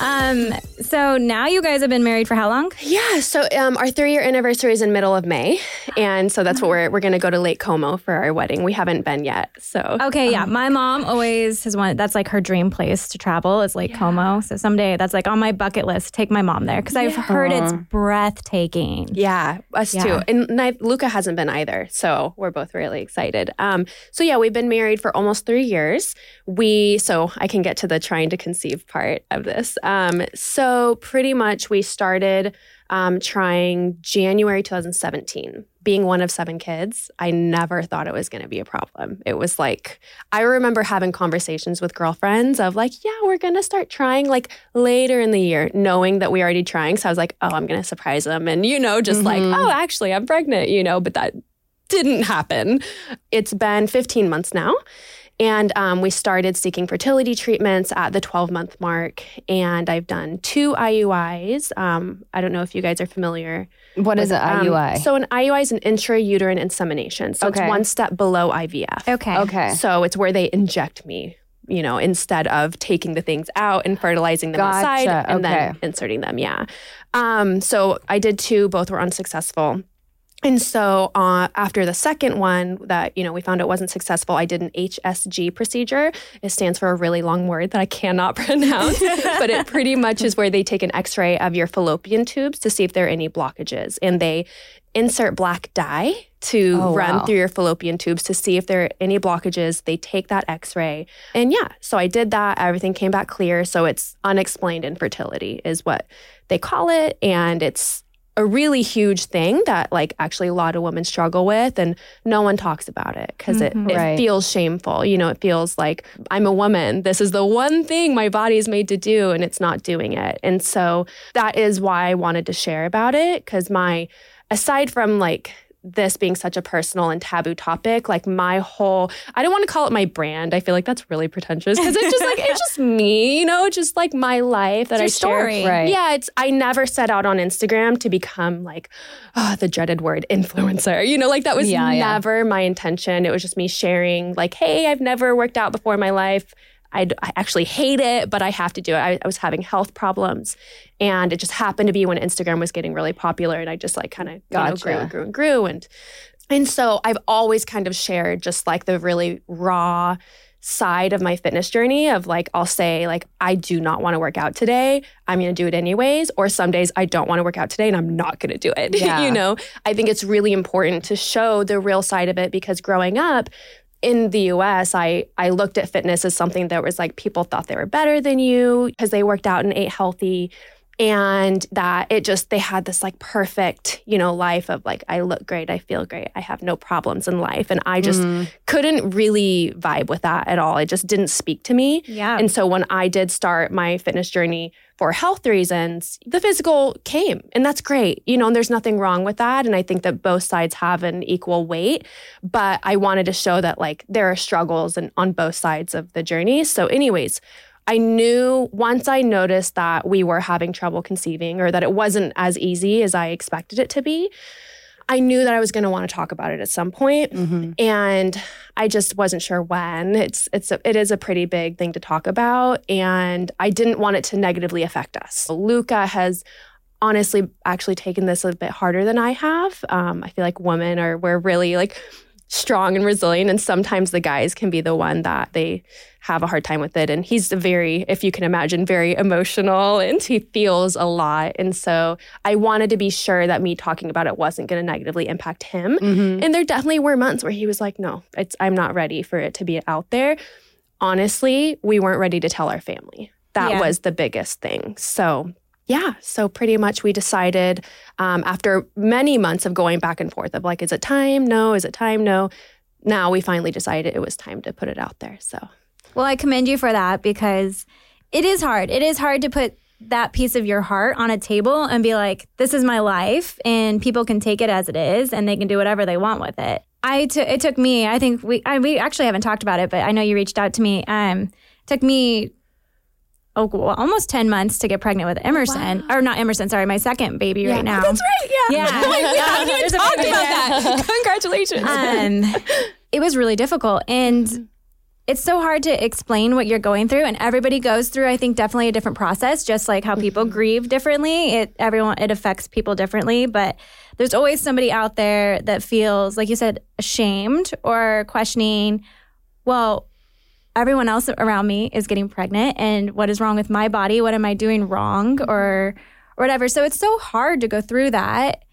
S1: Um, So now you guys have been married for how long?
S4: Yeah, so um, our three year anniversary is in middle of May, and so that's what we're we're gonna go to Lake Como for our wedding. We haven't been yet, so
S1: Okay, yeah. My mom always has wanted that's like her dream place to travel is Lake Como. So someday that's like on my bucket list. Take my mom there because I've heard it's breathtaking.
S4: Yeah, us
S1: Yeah.
S4: too. And ni- Luca hasn't been either, so we're both really excited. Um, so yeah, we've been married for almost three years. We so I can get to the trying to conceive part of this. Um, so pretty much we started um, trying January 2017. Being one of seven kids, I never thought it was going to be a problem. It was like I remember having conversations with girlfriends of like, yeah, we're going to start trying like later in the year, knowing that we already trying. So I was like, oh, I'm going to surprise them. And, you know, just like,
S2: Mhm.
S4: oh, actually, I'm pregnant, you know, but that didn't happen. It's been 15 months now. And um, we started seeking fertility treatments at the 12 month mark. And I've done two IUIs. Um, I don't know if you guys are familiar.
S2: What is
S4: with,
S2: an
S4: um,
S2: IUI?
S4: so, an IUI is an intrauterine insemination. So,
S2: Okay.
S4: it's one step below IVF.
S1: Okay.
S2: okay.
S4: So it's where they inject me, you know, instead of taking the things out and fertilizing them outside
S2: Gotcha.
S4: and then inserting them. Yeah. Um, so I did two, both were unsuccessful. And so uh, after the second one that, you know, we found it wasn't successful, I did an HSG procedure. It stands for a really long word that I cannot pronounce, but it pretty much is where they take an x-ray of your fallopian tubes to see if there are any blockages. And they insert black dye to
S2: Oh,
S4: run
S2: wow.
S4: through your fallopian tubes to see if there are any blockages. They take that x-ray. And yeah, so I did that. Everything came back clear. So it's unexplained infertility is what they call it. And it's a really huge thing that like actually a lot of women struggle with and no one talks about it because
S1: Mhm.
S4: it, it
S2: Mm-hmm. Right.
S4: feels shameful you know it feels like i'm a woman this is the one thing my body is made to do and it's not doing it and so that is why i wanted to share about it because my aside from like this being such a personal and taboo topic like my whole i don't want to call it my brand i feel like that's really pretentious because it's just like it's just me you know just like my life that
S1: It's
S4: i
S1: your
S4: share
S1: story.
S2: Right.
S4: yeah, it's I never set out on Instagram to become like oh, the dreaded word influencer. You know, like that was
S2: Yeah, yeah.
S4: never my intention. It was just me sharing like, hey, I've never worked out before in my life. I, I actually hate it, but I have to do it. I, I was having health problems, and it just happened to be when Instagram was getting really popular, and I just like kind of you know, grew and grew and grew, and and so I've always kind of shared just like the really raw side of my fitness journey of like I'll say like I do not want to work out today. I'm going to do it anyways or some days I don't want to work out today and I'm not going to do it.
S2: Yeah.
S4: you know, I think it's really important to show the real side of it because growing up in the US, I I looked at fitness as something that was like people thought they were better than you because they worked out and ate healthy and that it just they had this like perfect, you know, life of like I look great, I feel great, I have no problems in life and I just
S2: Mhm.
S4: couldn't really vibe with that at all. It just didn't speak to me.
S1: Yeah.
S4: And so when I did start my fitness journey for health reasons, the physical came. And that's great. You know, and there's nothing wrong with that. And I think that both sides have an equal weight. But I wanted to show that like there are struggles and on both sides of the journey. So, anyways, I knew once I noticed that we were having trouble conceiving or that it wasn't as easy as I expected it to be, I knew that I was going to want to talk about it at some point
S2: Mhm.
S4: and I just wasn't sure when. It's it's a, it is a pretty big thing to talk about, and I didn't want it to negatively affect us. Luca has honestly actually taken this a bit harder than I have. Um, I feel like women are we're really like strong and resilient, and sometimes the guys can be the one that they have a hard time with it. And he's very, if you can imagine, very emotional, and he feels a lot. And so I wanted to be sure that me talking about it wasn't going to negatively impact him.
S2: Mhm.
S4: And there definitely were months where he was like, no, it's, I'm not ready for it to be out there. Honestly, we weren't ready to tell our family. That
S1: Yeah.
S4: was the biggest thing. So, yeah, so pretty much we decided um, after many months of going back and forth of like, is it time? No. Is it time? No. Now we finally decided it was time to put it out there. So,
S1: Well, I commend you for that because it is hard. It is hard to put that piece of your heart on a table and be like, this is my life, and people can take it as it is and they can do whatever they want with it. I t- it took me, I think we, I, we actually haven't talked about it, but I know you reached out to me. Um, took me oh, well, almost 10 months to get pregnant with Emerson, or not Emerson, sorry, my second baby right now.
S4: That's right. Yeah.
S1: Yeah.
S4: Oh my God,
S1: Yeah,
S4: I didn't even
S1: there's a
S4: talk
S1: big
S4: about that. Congratulations.
S1: um, it was really difficult. And it's so hard to explain what you're going through and everybody goes through i think definitely a different process just like how people grieve differently it everyone it affects people differently but there's always somebody out there that feels like you said ashamed or questioning well everyone else around me is getting pregnant and what is wrong with my body what am i doing wrong or or whatever so it's so hard to go through that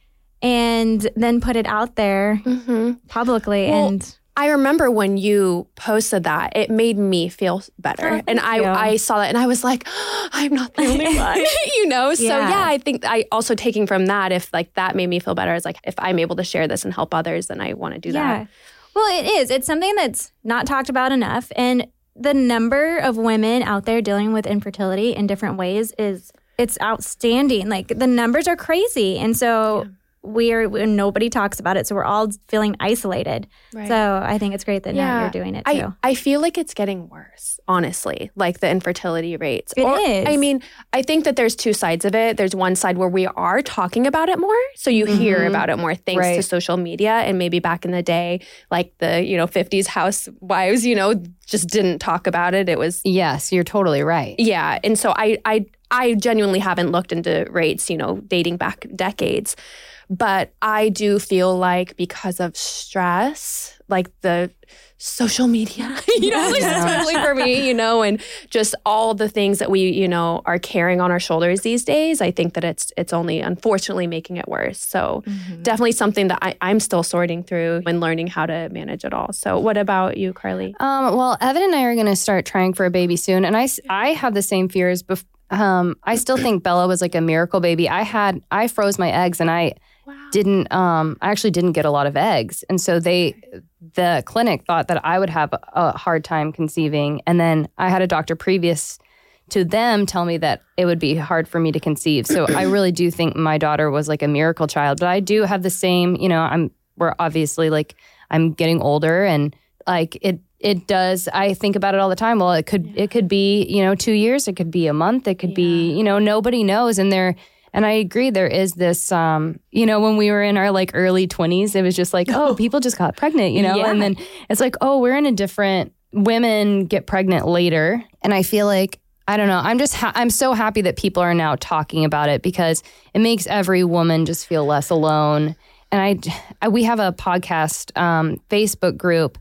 S1: and then put it out there mm-hmm. publicly
S4: Well,
S1: and
S4: I remember when you posted that, it made me feel better.
S1: Oh,
S4: and I,
S1: you.
S4: I saw that and I was like, I'm not the only one, you know? So
S1: Yeah.
S4: yeah, I think I also taking from that, if like that made me feel better, is like, if I'm able to share this and help others, then I want to do
S1: Yeah.
S4: that.
S1: Well, it is. It's something that's not talked about enough. And the number of women out there dealing with infertility in different ways is it's outstanding. Like the numbers are crazy. And so we're nobody talks about it. So we're all feeling isolated.
S4: Right.
S1: So I think it's great that now you're doing it too.
S4: I, I feel like it's getting worse, honestly, like the infertility rates.
S1: It is.
S4: I mean, I think that there's two sides of it. There's one side where we are talking about it more. So you hear
S2: Mhm.
S4: about it more thanks to social media. And maybe back in the day, like the, you know, 50s housewives, you know, just didn't talk about it. It was,
S2: Yes, you're totally right.
S4: yeah. And so I, I, I genuinely haven't looked into rates, you know, dating back decades. But I do feel like because of stress, like the social media, you know,
S2: Yeah.
S4: especially for me, you know, and just all the things that we, you know, are carrying on our shoulders these days, I think that it's it's only unfortunately making it worse. So
S1: Mm-hmm.
S4: definitely something that I, I'm still sorting through and learning how to manage it all. So what about you, Carly?
S2: Um, well, Evan and I are going to start trying for a baby soon, and I I have the same fears. Bef- um, I still think Bella was like a miracle baby. I had I froze my eggs, and I
S4: Wow.
S2: didn't. Um, I actually didn't get a lot of eggs, and so they, the clinic thought that I would have a hard time conceiving, and then I had a doctor previous to them tell me that it would be hard for me to conceive. So I really do think my daughter was like a miracle child. But I do have the same. You know, I'm we're obviously like I'm getting older, and like it it does i think about it all the time well it could it could be you know two years it could be a month it could be you know nobody knows and there and i agree there is this um you know when we were in our like early 20s it was just like oh people just got pregnant you know
S4: Yeah.
S2: and then it's like oh we're in a different women get pregnant later and i feel like I don't know. I'm just ha- I'm so happy that people are now talking about it because it makes every woman just feel less alone. And I, I we have a podcast um, Facebook group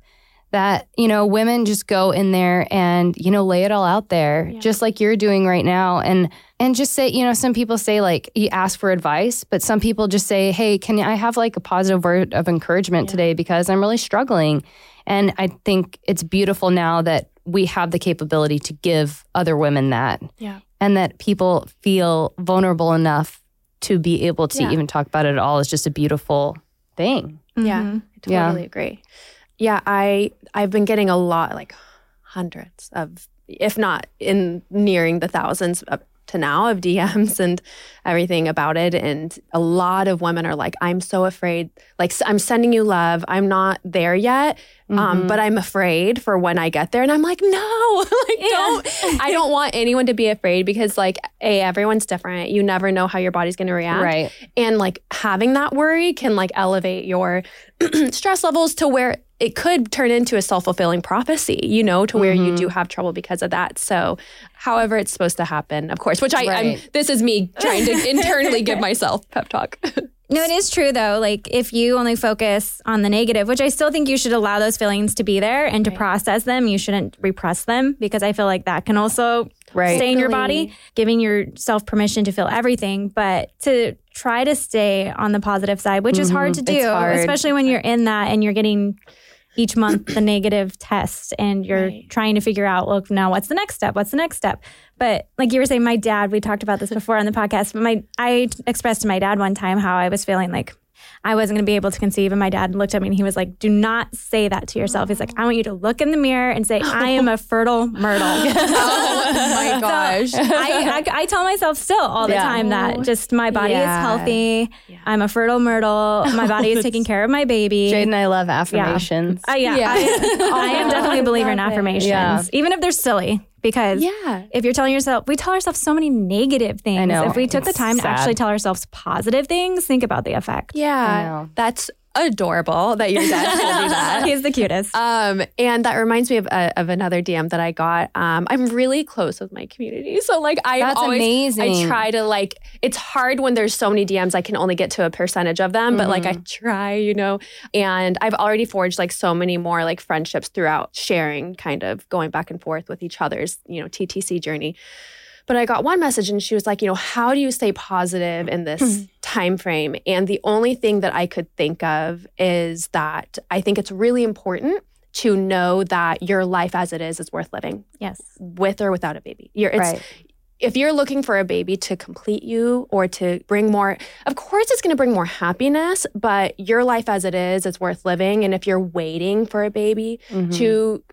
S2: that you know women just go in there and you know lay it all out there just like you're doing right now and and just say you know some people say like you ask for advice but some people just say hey can i have like a positive word of encouragement today because i'm really struggling and i think it's beautiful now that we have the capability to give other women that
S4: Yeah.
S2: and that people feel vulnerable enough to be able to
S4: Yeah.
S2: even talk about it at all is just a beautiful thing
S4: Yeah.
S1: Mhm.
S4: I
S2: Yeah.
S4: totally agree. Yeah, I I've been getting a lot, like hundreds of, if not in nearing the thousands up to now of DMs and everything about it. And a lot of women are like, I'm so afraid. Like I'm sending you love. I'm not there yet, um,
S2: Mhm.
S4: but I'm afraid for when I get there. And I'm like, no, like don't. I don't want anyone to be afraid because like, a everyone's different. You never know how your body's going to react
S2: right
S4: and like having that worry can like elevate your stress levels to where it could turn into a self-fulfilling prophecy you know to where you
S2: Mhm.
S4: do have trouble because of that so however it's supposed to happen of course which i I'm, this is me trying to internally give myself pep talk
S1: No, it is true though. Like if you only focus on the negative, which I still think you should allow those feelings to be there and to process them, you shouldn't repress them because I feel like that can also
S2: Right.
S1: stay in your body, giving yourself permission to feel everything, but to try to stay on the positive side, which is hard to
S2: Mhm.
S1: Do,
S2: hard.
S1: especially when you're in that and you're getting each month the negative test and you're
S4: Right.
S1: trying to figure out, look, now what's the next step? What's the next step? But like you were saying, my dad, we talked about this before on the podcast, but my I expressed to my dad one time how I was feeling like I wasn't going to be able to conceive. And my dad looked at me and he was like, Do not say that to yourself. He's like, I want you to look in the mirror and say, I am a fertile myrtle.
S4: oh my gosh
S1: I, I, I tell myself still all the
S2: Yeah.
S1: time that just my body
S4: Yeah.
S1: is healthy.
S4: Yeah.
S1: I'm a fertile myrtle. My body is taking care of my baby.
S2: Jade and I love affirmations.
S1: Uh, yeah,
S4: Yeah.
S1: I, I am definitely a believer in affirmations,
S2: Yeah.
S1: even if they're silly. Because
S4: yeah
S1: if you're telling yourself, we tell ourselves so many negative things.
S2: know.
S1: If we took the
S2: It's
S1: time to actually tell ourselves positive things, think about the effect.
S2: I
S4: yeah
S2: know.
S4: that's adorable that your dad told me that.
S1: He's the cutest.
S4: Um, and that reminds me of, uh, of another DM that I got. Um, I'm really close with my community, so like I
S2: That's
S4: always
S2: amazing.
S4: I try to like. It's hard when there's so many DMs. I can only get to a percentage of them, but like I try, you know. And I've already forged like so many more like friendships throughout sharing, kind of going back and forth with each other's you know TTC journey. But I got one message and she was like, you know, how do you stay positive in this time frame? And the only thing that I could think of is that I think it's really important to know that your life as it is is worth living
S1: yes.
S4: with or without a baby. You're, it's,
S2: Right.
S4: If you're looking for a baby to complete you or to bring more, of course it's going to bring more happiness, but your life as it is is worth living. And if you're waiting for a baby
S2: Mhm.
S4: to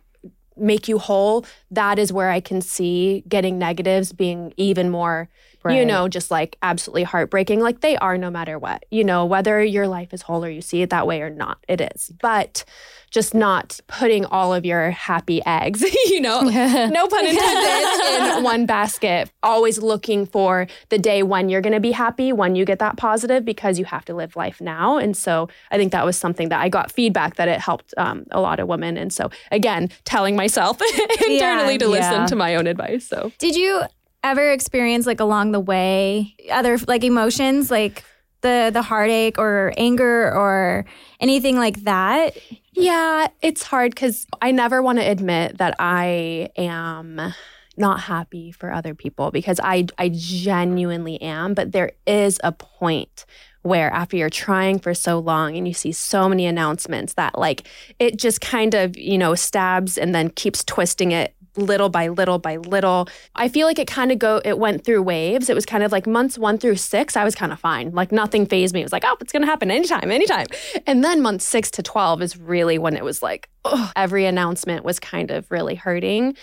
S4: make you whole, that is where I can see getting negatives being even more, you know, just like absolutely heartbreaking. Like they are no matter what, you know, whether your life is whole or you see it that way or not, it is. But just not putting all of your happy eggs, you know, no pun intended, in one basket. Always looking for the day when you're going to be happy, when you get that positive, because you have to live life now. And so I think that was something that I got feedback that it helped um, a lot of women. And so again, telling myself internally to
S2: yeah.
S4: listen to my own advice. So
S1: Did you ever experienced like along the way other like emotions like the the heartache or anger or anything like that?
S4: Yeah, it's hard because I never want to admit that I am not happy for other people because I I genuinely am, but there is a point where after you're trying for so long and you see so many announcements that like it just kind of, you know, stabs and then keeps twisting it little by little by little. I feel like it kind of go it went through waves. It was kind of like months 1 through 6 I was kind of fine. Like nothing phased me. It was like, "Oh, it's going to happen anytime, anytime." And then month 6 to 12 is really when it was like, oh, every announcement was kind of really hurting.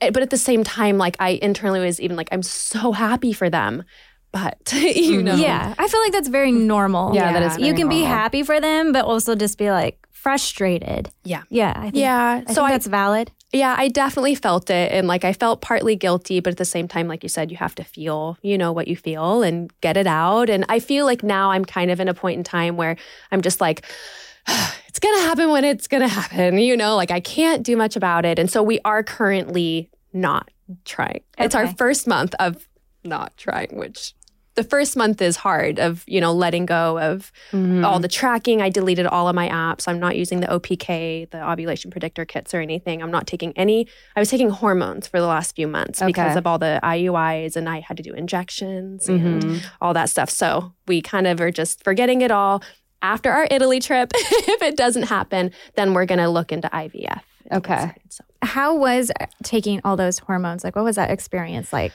S4: Eh, But at the same time like I internally was even like I'm so happy for them. But, you know.
S1: Yeah, I feel like that's very normal.
S2: Yeah, that is
S1: you
S2: very
S1: can be
S2: normal.
S1: happy for them, but also just be like frustrated.
S4: Yeah.
S1: Yeah, I think,
S4: Yeah.
S1: I
S4: so
S1: think
S4: I
S1: that's valid.
S4: Yeah, I definitely felt it. And like I felt partly guilty, but at the same time, like you said, you have to feel, you know, what you feel and get it out. And I feel like now I'm kind of in a point in time where I'm just like, it's going to happen when it's going to happen, you know, like I can't do much about it. And so we are currently not trying. It's our
S1: Okay.
S4: first month of not trying, which the first month is hard of, you know, letting go of
S2: Mhm.
S4: all the tracking. I deleted all of my apps. I'm not using the OPK, the ovulation predictor kits or anything. I'm not taking any. I was taking hormones for the last few months because of all the IUIs and I had to do injections and
S2: Mhm.
S4: all that stuff. So we kind of are just forgetting it all. After our Italy trip, if it doesn't happen, then we're going to look into IVF.
S2: Okay.
S4: So
S1: How was taking all those hormones? Like, what was that experience like?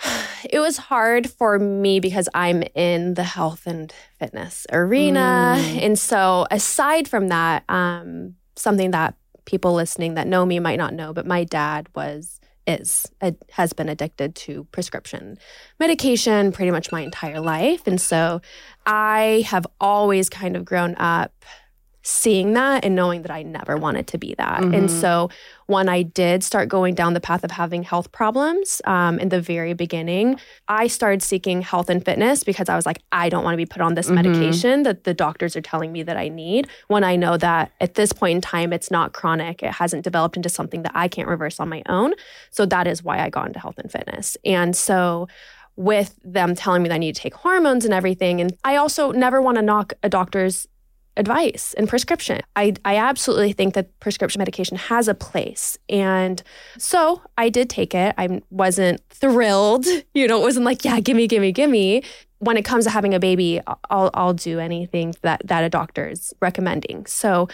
S4: it was hard for me because I'm in the health and fitness arena.
S2: Mm.
S4: And so, aside from that, um, something that people listening that know me might not know, but my dad was is a, has been addicted to prescription medication pretty much my entire life and so i have always kind of grown up seeing that and knowing that I never wanted to be that. And
S2: Mhm.
S4: so when I did start going down the path of having health problems um, in the very beginning, I started seeking health and fitness because I was like, I don't want to be put on this
S2: Mhm.
S4: medication that the doctors are telling me that I need when I know that at this point in time, it's not chronic. It hasn't developed into something that I can't reverse on my own. So that is why I got into health and fitness. And so with them telling me that I need to take hormones and everything. And I also never want to knock a doctor's advice and prescription. I, I absolutely think that prescription medication has a place. And so I did take it. I wasn't thrilled. You know, it wasn't like, yeah, gimme, gimme, gimme. When it comes to having a baby, I'll, I'll do anything that, that a doctor is recommending. So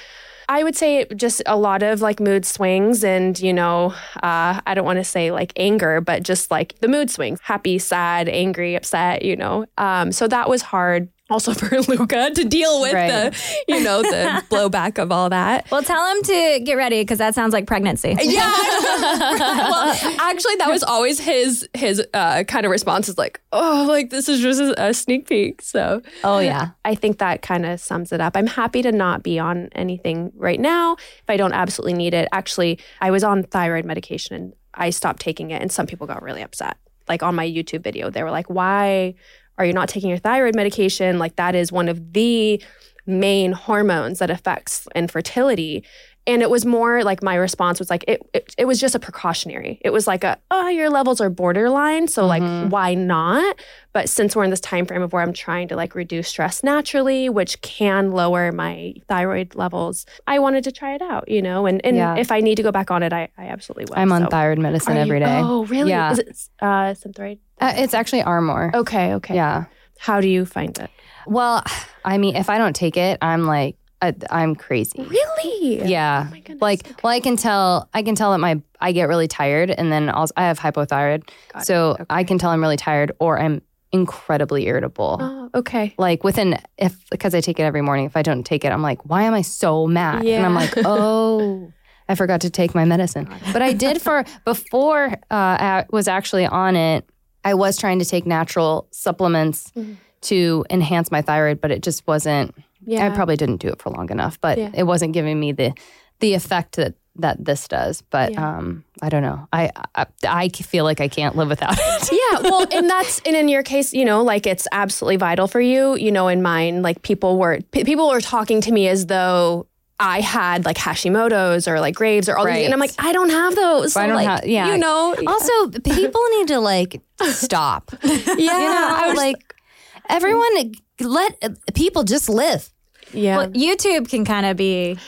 S4: I would say just a lot of like mood swings and, you know, uh, I don't want to say like anger, but just like the mood swings happy, sad, angry, upset, you know. Um, so that was hard also for Luca to deal with
S2: Right.
S4: the, you know, the blowback of all that.
S1: Well, tell him to get ready because that sounds like pregnancy.
S4: Yeah. well, actually, that was always his his uh, kind of response is like, oh, like this is just a, a sneak peek. So
S2: Oh yeah.
S4: I think that kind of sums it up. I'm happy to not be on anything right now if I don't absolutely need it. Actually, I was on thyroid medication and I stopped taking it, and some people got really upset. Like on my YouTube video, they were like, why are you not taking your thyroid medication? Like that is one of the main hormones that affects infertility. And it was more like my response was like it, it it was just a precautionary. It was like a oh your levels are borderline, so like why not? But since we're in this time frame of where I'm trying to like reduce stress naturally, which can lower my thyroid levels, I wanted to try it out, you know. And and
S2: Yeah.
S4: if I need to go back on it, I, I absolutely will.
S2: I'm on
S4: So-
S2: thyroid medicine
S4: Are
S2: every
S4: you-
S2: day.
S4: Oh, really?
S2: Yeah.
S4: Is it uh, Synthroid?
S2: Uh, it's actually Armour.
S4: Okay, okay.
S2: Yeah.
S4: How do you find it?
S2: Well, I mean, if I don't take it, I'm like, I, I'm crazy.
S4: Really?
S2: Yeah.
S4: Oh my goodness.
S2: like, well, I can tell. I can tell that my I get really tired, and then also I have hypothyroid,
S4: Got
S2: so
S4: Okay.
S2: I can tell I'm really tired, or I'm incredibly irritable.
S4: Oh, okay.
S2: Like within, if because I take it every morning. If I don't take it, I'm like, why am I so mad? And I'm like, oh. I forgot to take my medicine, but I did for before uh, I was actually on it. I was trying to take natural supplements
S4: Mhm.
S2: to enhance my thyroid, but it just wasn't.
S4: Yeah.
S2: I probably didn't do it for long enough, but
S4: Yeah.
S2: it wasn't giving me the the effect that that this does. But
S4: Yeah.
S2: um, I don't know. I, I I feel like I can't live without it.
S4: yeah well and that's and in your case you know like it's absolutely vital for you you know in mine like people were p- people were talking to me as though I had like Hashimoto's or like Graves or all these, and I'm like, I don't have those.
S2: I
S4: So,
S2: don't
S4: like,
S2: have- yeah.
S4: you know,
S2: also, people need to like stop.
S4: yeah,
S2: You know,
S4: I was
S2: like everyone let people just live.
S4: yeah,
S1: Well, YouTube can kind of be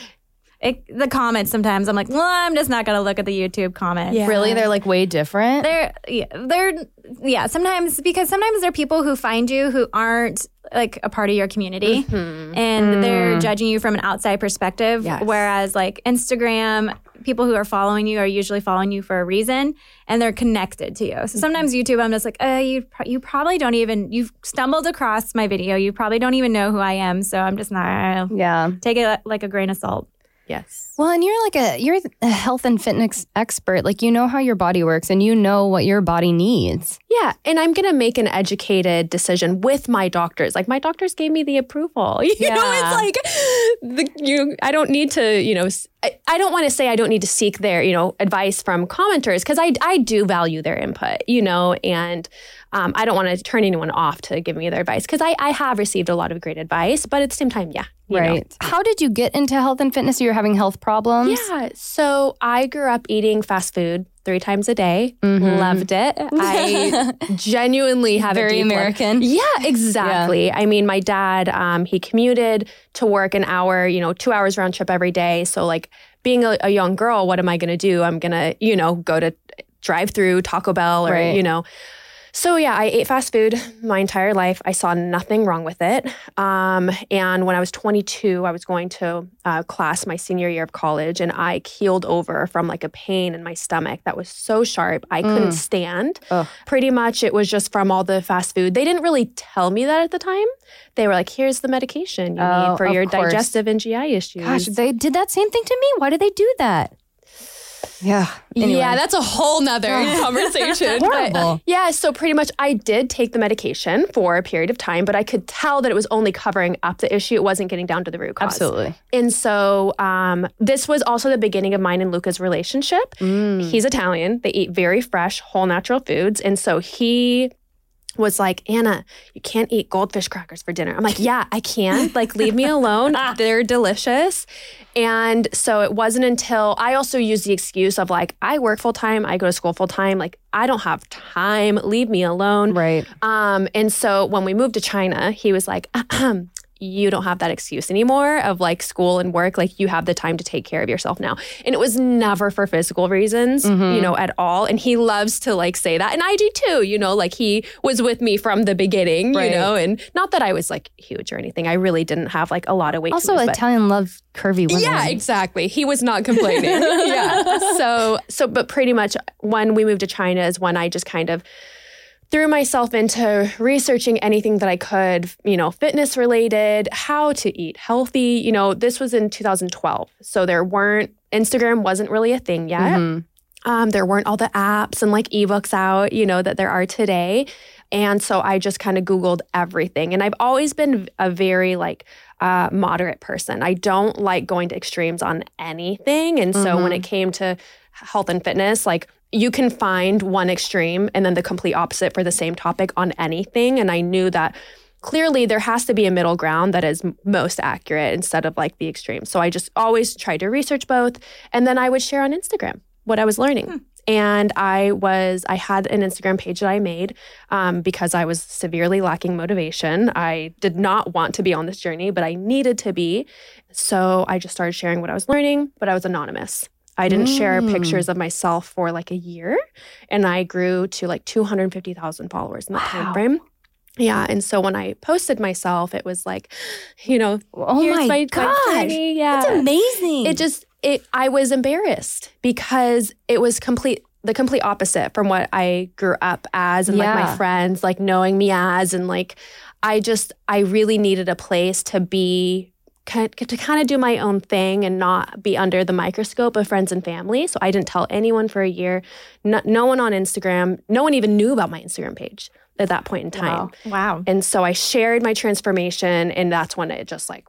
S1: it, the comments sometimes. I'm like, well, I'm just not going to look at the YouTube comments.
S4: Yeah.
S2: Really, they're like way different.
S1: They're yeah, they're yeah, sometimes because sometimes there are people who find you who aren't like a part of your community mm-hmm. and they're mm. judging you from an outside perspective
S4: Yes.
S1: whereas like Instagram people who are following you are usually following you for a reason and they're connected to you. So sometimes YouTube I'm just like, "Uh, you pro- you probably don't even you've stumbled across my video. You probably don't even know who I am, so I'm just not
S2: yeah.
S1: take it like a grain of salt."
S4: Yes,
S2: Well, and you're like a you're a health and fitness expert. Like you know how your body works and you know what your body needs.
S4: yeah, and I'm gonna make an educated decision with my doctors. Like my doctors gave me the approval. You know, it's like the, you. I don't need to, you know, I don't want to say I don't need to seek their, you know, advice from commenters because I I do value their input, you know, and um, I don't want to turn anyone off to give me their advice because I I have received a lot of great advice, but at the same time, yeah, you know.
S2: right. How did you get into health and fitness? You were having health problems.
S4: Yeah. So I grew up eating fast food three times a day.
S2: Mhm.
S4: Loved it. I genuinely have
S2: Very
S4: a love-
S2: American.
S4: Yeah, exactly. I mean, my dad, um, he commuted to work an hour, you know, two hours round trip every day. So like being a, a young girl, what am I going to do? I'm going to, you know, go to drive through Taco Bell or,
S2: Right.
S4: you know. So yeah, I ate fast food my entire life. I saw nothing wrong with it. Um, and when I was 22, I was going to uh, class my senior year of college, and I keeled over from like a pain in my stomach that was so sharp I couldn't
S2: Mm.
S4: stand.
S2: Ugh.
S4: Pretty much, it was just from all the fast food. They didn't really tell me that at the time. They were like, "Here's the medication you
S2: Oh,
S4: need for your
S2: course.
S4: digestive and GI issues."
S2: Gosh, they did that same thing to me. Why did they do that? Yeah. Anyway.
S4: Yeah, that's a whole nother conversation.
S2: Horrible.
S4: yeah, so pretty much I did take the medication for a period of time, but I could tell that it was only covering up the issue. It wasn't getting down to the root cause.
S2: Absolutely.
S4: And so um, this was also the beginning of mine and Luca's relationship.
S2: Mm.
S4: He's Italian. They eat very fresh, whole natural foods. And so he was like, Anna, you can't eat goldfish crackers for dinner. I'm like, yeah, I can. Like, leave me alone. They're delicious. And so it wasn't until I also used the excuse of like, I work full time, I go to school full time. Like, I don't have time. Leave me alone.
S2: Right.
S4: Um, and so when we moved to China, he was like, you don't have that excuse anymore of like school and work. Like you have the time to take care of yourself now. And it was never for physical reasons, you mm-hmm. know, at all. And he loves to like say that. And I do too, you know, like he was with me from the beginning,
S2: Right.
S4: you know, and not that I was like huge or anything. I really didn't have like a lot of weight.
S2: Also,
S4: lose, but-
S2: Italian love curvy women.
S4: yeah, exactly. He was not complaining. yeah. So so but pretty much when we moved to China is when I just kind of threw myself into researching anything that I could, you know, fitness related, how to eat healthy. You know, this was in 2012. So there weren't Instagram wasn't really a thing yet.
S2: Mhm.
S4: Um, there weren't all the apps and like ebooks out, you know, that there are today. And so I just kind of Googled everything. And I've always been a very like uh, moderate person. I don't like going to extremes on anything. And so when it came to health and fitness, like you can find one extreme and then the complete opposite for the same topic on anything. And I knew that clearly there has to be a middle ground that is most accurate instead of like the extreme. So I just always tried to research both. And then I would share on Instagram what I was learning. And I was, I had an Instagram page that I made um, because I was severely lacking motivation. I did not want to be on this journey, but I needed to be. So I just started sharing what I was learning, but I was anonymous. I didn't share
S2: Mm.
S4: pictures of myself for like a year, and I grew to like 250,000 followers in that time frame. Yeah, and so when I posted myself, it was like, you know,
S2: Oh my,
S4: my,
S2: gosh.
S4: Yeah,
S2: That's amazing.
S4: it just it I was embarrassed because it was complete the complete opposite from what I grew up as and like my friends like knowing me as and like I just I really needed a place to be to kind of do my own thing and not be under the microscope of friends and family. So I didn't tell anyone for a year. No, no one on Instagram, no one even knew about my Instagram page at that point in time.
S2: Wow.
S1: Wow.
S4: And so I shared my transformation, and that's when it just like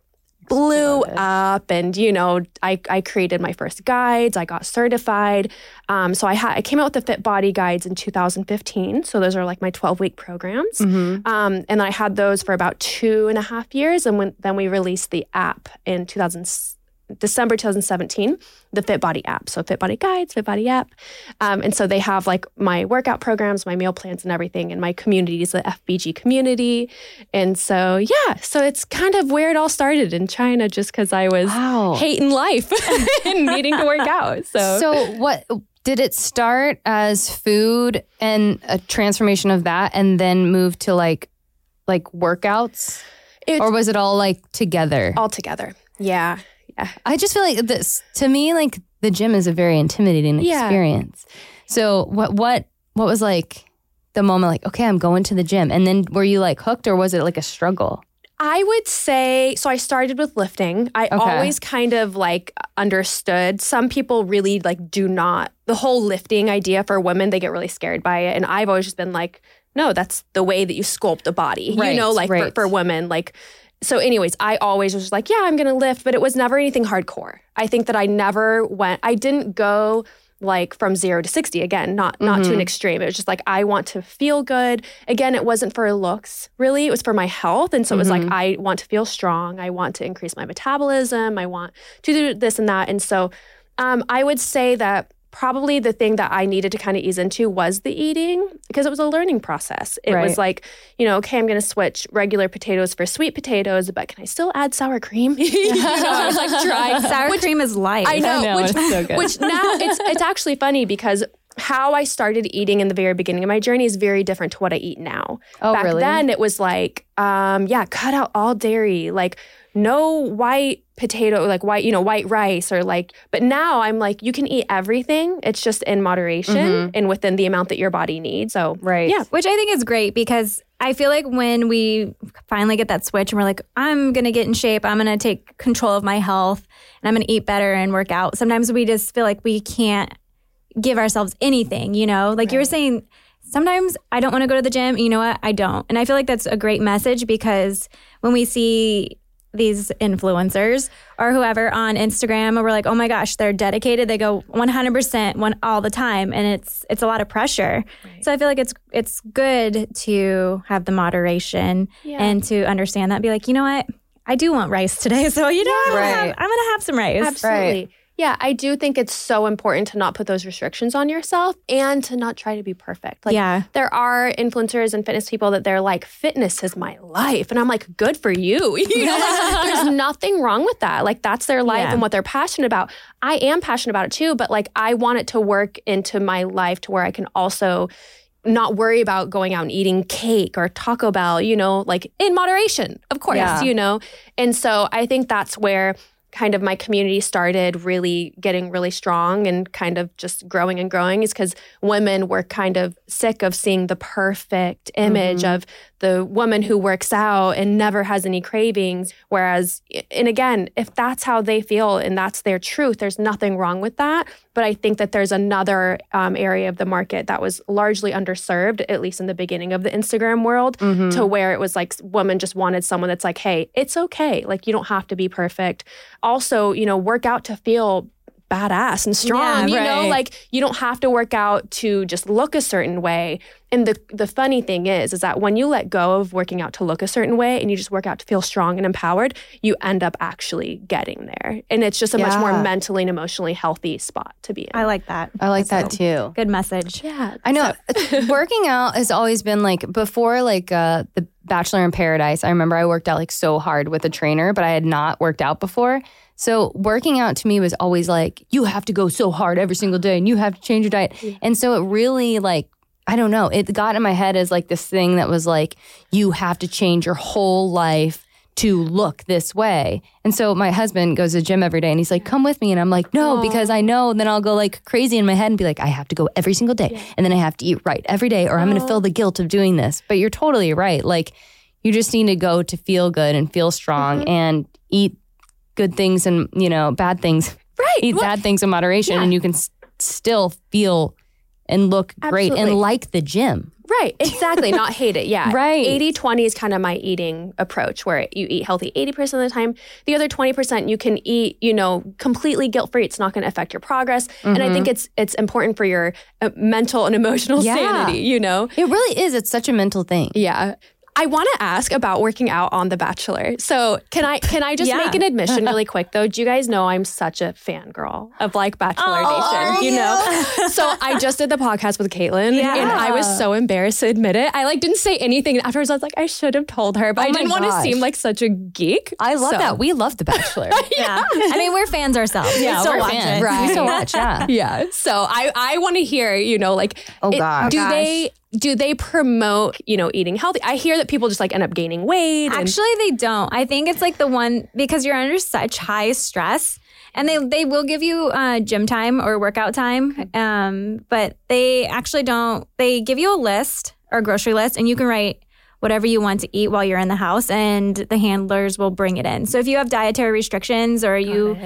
S4: blew up. And you know, I I created my first guides. I got certified. Um, so I had I came out with the Fit Body guides in 2015. So those are like my 12 week programs.
S2: Mhm.
S4: Um, and I had those for about two and a half years, and when, then we released the app in 2000, December 2017, the Fit Body app. So Fit Body Guides, Fit Body app, um, and so they have like my workout programs, my meal plans, and everything. And my community is the FBG community, and so yeah, so it's kind of where it all started in China, just because I was
S2: Wow.
S4: hating life and needing to work out. So,
S2: So what did it start as food and a transformation of that and then move to like like workouts?
S4: It-
S2: or was it all like together?
S4: all together, yeah, yeah.
S2: I just feel like this to me like the gym is a very intimidating
S4: Yeah.
S2: experience. So what what what was like the moment like okay, I'm going to the gym and then were you like hooked or was it like a struggle?
S4: I would say so. I started with lifting. I
S2: Okay.
S4: always kind of like understood. Some people really like do not the whole lifting idea for women. They get really scared by it, and I've always just been like, no, that's the way that you sculpt a body.
S2: Right,
S4: you know, like
S2: right.
S4: for, for women, like. So, anyways, I always was like, yeah, I'm gonna lift, but it was never anything hardcore. I think that I never went. I didn't go like from zero to 60 again not not to an extreme. It was just like i want to feel good. Again it wasn't for looks really. It was for my health. And so it was like i want to feel strong. I want to increase my metabolism. I want to do this and that. And so um, i would say that probably the thing that i needed to kind of ease into was the eating because it was a learning process it was like you know okay i'm going to switch regular potatoes for sweet potatoes but can i still add sour cream you know, I was like trying
S1: Sour cream is life.
S4: I know,
S2: know,
S4: which,
S2: so
S4: which now it's it's actually funny because how I started eating in the very beginning of my journey is very different to what I eat now.
S2: Oh,
S4: Back
S2: really?
S4: then it was like, um, yeah, cut out all dairy, like no white potato, like white, you know, white rice or like, but now I'm like, you can eat everything. It's just in moderation
S2: Mhm.
S4: and within the amount that your body needs. So
S2: Right.
S4: Yeah.
S1: Which I think is great because I feel like when we finally get that switch and we're like, I'm going to get in shape, I'm going to take control of my health and I'm going to eat better and work out. Sometimes we just feel like we can't give ourselves anything, you know? Like you were saying, sometimes I don't want to go to the gym. You know what? I don't. And I feel like that's a great message because when we see these influencers or whoever on Instagram and we're like, oh my gosh, they're dedicated. They go 100% one all the time. And it's, it's a lot of pressure. So I feel like it's, it's good to have the moderation
S4: Yeah.
S1: and to understand that, be like, you know what? I do want rice today. So, you know, I'm, gonna have, I'm going to have some rice.
S4: Absolutely. Yeah, I do think it's so important to not put those restrictions on yourself and to not try to be perfect. Like
S1: yeah.
S4: there are influencers and fitness people that they're like, fitness is my life. And I'm like, good for you. you know, like, there's nothing wrong with that. Like that's their life
S1: Yeah.
S4: and what they're passionate about. I am passionate about it too, but like I want it to work into my life to where I can also not worry about going out and eating cake or Taco Bell, you know, like in moderation, of course,
S2: Yeah.
S4: you know. And so I think that's where kind of my community started really getting really strong and kind of just growing and growing is because women were kind of sick of seeing the perfect image mm-hmm. of the woman who works out and never has any cravings. Whereas, and again, if that's how they feel and that's their truth, there's nothing wrong with that. But I think that there's another um, area of the market that was largely underserved, at least in the beginning of the Instagram world,
S2: Mm-hmm.
S4: to where it was like women just wanted someone that's like, hey, it's okay. Like, you don't have to be perfect. Also, you know, work out to feel badass and strong.
S1: Yeah,
S4: you know, like you don't have to work out to just look a certain way. And the the funny thing is, is that when you let go of working out to look a certain way and you just work out to feel strong and empowered, you end up actually getting there. And it's just a much more mentally and emotionally healthy spot to be in.
S1: I like that.
S2: I like that
S1: That's
S2: too.
S1: Good message.
S4: yeah.
S2: I know working out has always been like before like uh the Bachelor in Paradise. I remember I worked out like so hard with a trainer, but I had not worked out before. So working out to me was always like you have to go so hard every single day and you have to change your diet. And so it really like I don't know, it got in my head as like this thing that was like you have to change your whole life to look this way. And so my husband goes to the gym every day and he's like, come with me. And I'm like, no, because I know. And then I'll go like crazy in my head and be like, I have to go every single day. And then I have to eat right every day or I'm going to feel the guilt of doing this. But you're totally right. Like you just need to go to feel good and feel strong mm-hmm. and eat good things and, you know, bad things.
S4: Right.
S2: Eat
S4: Well,
S2: bad things in moderation
S4: yeah.
S2: and you can s- still feel and look great and like the gym.
S4: Right, exactly. Not hate it. Yeah.
S2: Right.
S4: 80 20 is kind of my eating approach where you eat healthy 80% of the time. The other 20% you can eat, you know, completely guilt free. It's not going to affect your progress. And I think it's it's important for your uh, mental and emotional
S2: Yeah.
S4: sanity, you know?
S2: It really is. It's such a mental thing.
S4: Yeah. I want to ask about working out on The Bachelor. So can I can I just
S1: Yeah.
S4: make an admission really quick though? Do you guys know I'm such a fangirl of like Bachelor
S1: Oh,
S4: Nation? You know, so I just did the podcast with Kaitlyn,
S1: Yeah.
S4: and I was so embarrassed to admit it. I like didn't say anything. And afterwards, I was like, I should have told her, but
S2: Oh
S4: I didn't want to seem like such a geek.
S2: I love
S4: So-
S2: that. We love The Bachelor.
S1: Yeah. I mean, we're fans ourselves. we still
S2: we're
S1: watch
S2: fans.
S1: it.
S2: We still watch, yeah.
S4: Yeah. So I I want to hear, you know, like
S2: Oh, gosh.
S4: do
S1: Oh, gosh.
S4: they do they promote, you know, eating healthy? I hear that people just like end up gaining weight. and-
S1: Actually, they don't. I think it's like the one because you're under such high stress, and they they will give you uh, gym time or workout time, um, but they actually don't. They give you a list or grocery list, and you can write whatever you want to eat while you're in the house, and the handlers will bring it in. So if you have dietary restrictions or you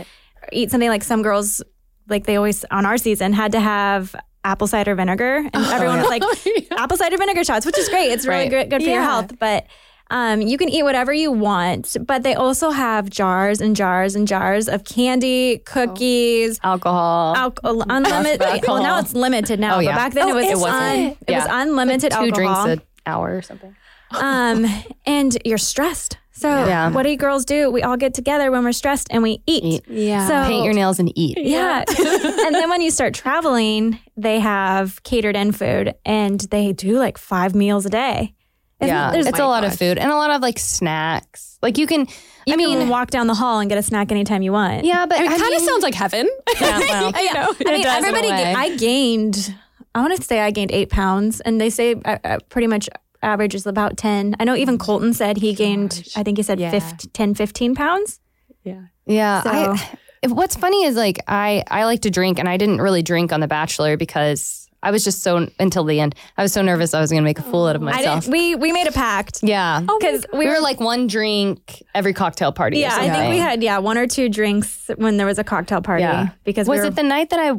S1: eat something like some girls, like they always on our season had to have apple cider vinegar, and everyone was like apple cider vinegar shots, which is great. It's really
S2: Right.
S1: good, good for your health, but. Um, you can eat whatever you want, but they also have jars and jars and jars of candy, cookies,
S2: Alcohol.
S1: alcohol, unlimited. Well, now it's limited now,
S2: Oh, yeah.
S1: but back then
S4: Oh,
S1: it was
S4: it
S1: un, it was
S2: Yeah.
S1: unlimited
S2: Two
S1: alcohol.
S2: drinks an hour or something.
S1: um, and you're stressed. So
S2: Yeah.
S1: what do you girls do? We all get together when we're stressed and we eat.
S2: Eat.
S4: Yeah.
S1: So
S2: Paint your nails and eat.
S1: yeah. and then when you start traveling, they have catered in food and they do like five meals a day. Isn't-
S2: Yeah,
S1: there's-
S2: it's a lot of food and a lot of like snacks. Like you can,
S1: You
S2: I
S1: can
S2: mean,
S1: walk down the hall and get a snack anytime you want.
S2: yeah, but
S4: it kind of sounds like heaven.
S2: Yeah, well,
S1: Oh, yeah. I mean,
S2: does in a
S1: everybody,
S2: way.
S1: ga- I gained, I want to say I gained eight pounds, and they say uh, uh, pretty much average is about 10. I know even mm. Colton said he gained, I think he said
S4: Yeah.
S1: 15, 10, 15 pounds.
S4: yeah.
S2: Yeah.
S1: So-
S2: I, if- what's funny is like I I like to drink and I didn't really drink on The Bachelor because I was just so until the end. I was so nervous I was going to make a fool out of
S1: I
S2: myself.
S1: didn't, we, we made a pact.
S2: yeah.
S1: Oh because
S2: we were like one drink every cocktail party.
S1: Yeah, I think we had yeah one or two drinks when there was a cocktail party.
S2: Yeah.
S1: because
S2: Was
S1: we were,
S2: it the night that I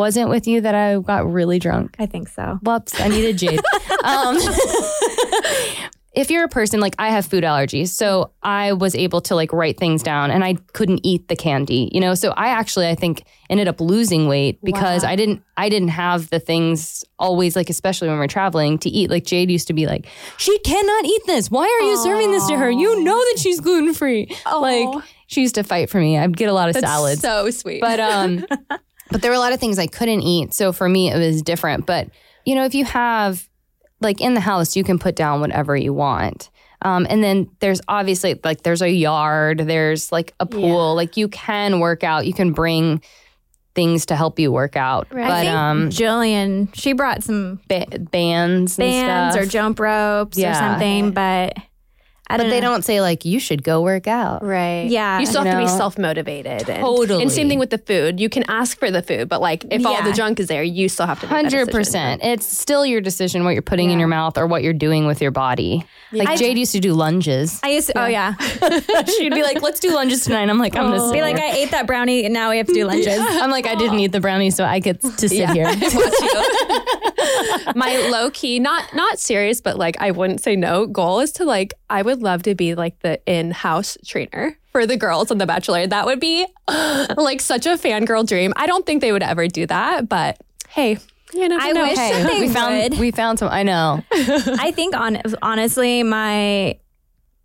S2: wasn't with you that I got really drunk?
S1: I think so.
S2: Whoops, I needed Jade. um, if you're a person like I have food allergies, so I was able to like write things down and I couldn't eat the candy, you know. So I actually I think ended up losing weight because I didn't I didn't have the things always like especially when we're traveling to eat. Like Jade used to be like, she cannot eat this. Why are you serving this to her? You know that she's gluten free. Like she used to fight for me. I'd get a lot of salads.
S4: So sweet.
S2: But um but there were a lot of things I couldn't eat. So for me it was different. But you know, if you have like in the house, you can put down whatever you want. Um, and then there's obviously like there's a yard, there's like a pool, like you can work out, you can bring things to help you work out.
S1: I
S2: But
S1: think
S2: um
S1: Jillian, she brought some
S2: ba- bands and
S1: bands
S2: stuff.
S1: or jump ropes or something, but I
S2: but
S1: don't
S2: they
S1: know.
S2: don't say like you should go work out.
S4: right.
S1: Yeah.
S4: You still have to be self motivated.
S2: Totally.
S4: And same thing with the food. You can ask for the food, but like if all the junk is there, you still have to
S2: Hundred percent. It's still your decision what you're putting in your mouth or what you're doing with your body. Like
S1: I-
S2: Jade used to do lunges.
S1: I used to, oh yeah,
S2: She'd be like, "Let's do lunges tonight." I'm like, "I'm gonna oh.
S1: be like. I ate that brownie and now we have to do lunches.
S2: I'm like, I didn't eat the brownie, so I get to sit here.
S4: My low key, not not serious, but like I wouldn't say no. Goal is to like I would love to be like the in house trainer for the girls on The Bachelor. That would be like such a fangirl dream. I don't think they would ever do that, but hey, you never
S1: I
S4: know.
S1: wish that they
S2: we found
S1: would.
S2: we found some. I know.
S1: I think on honestly, my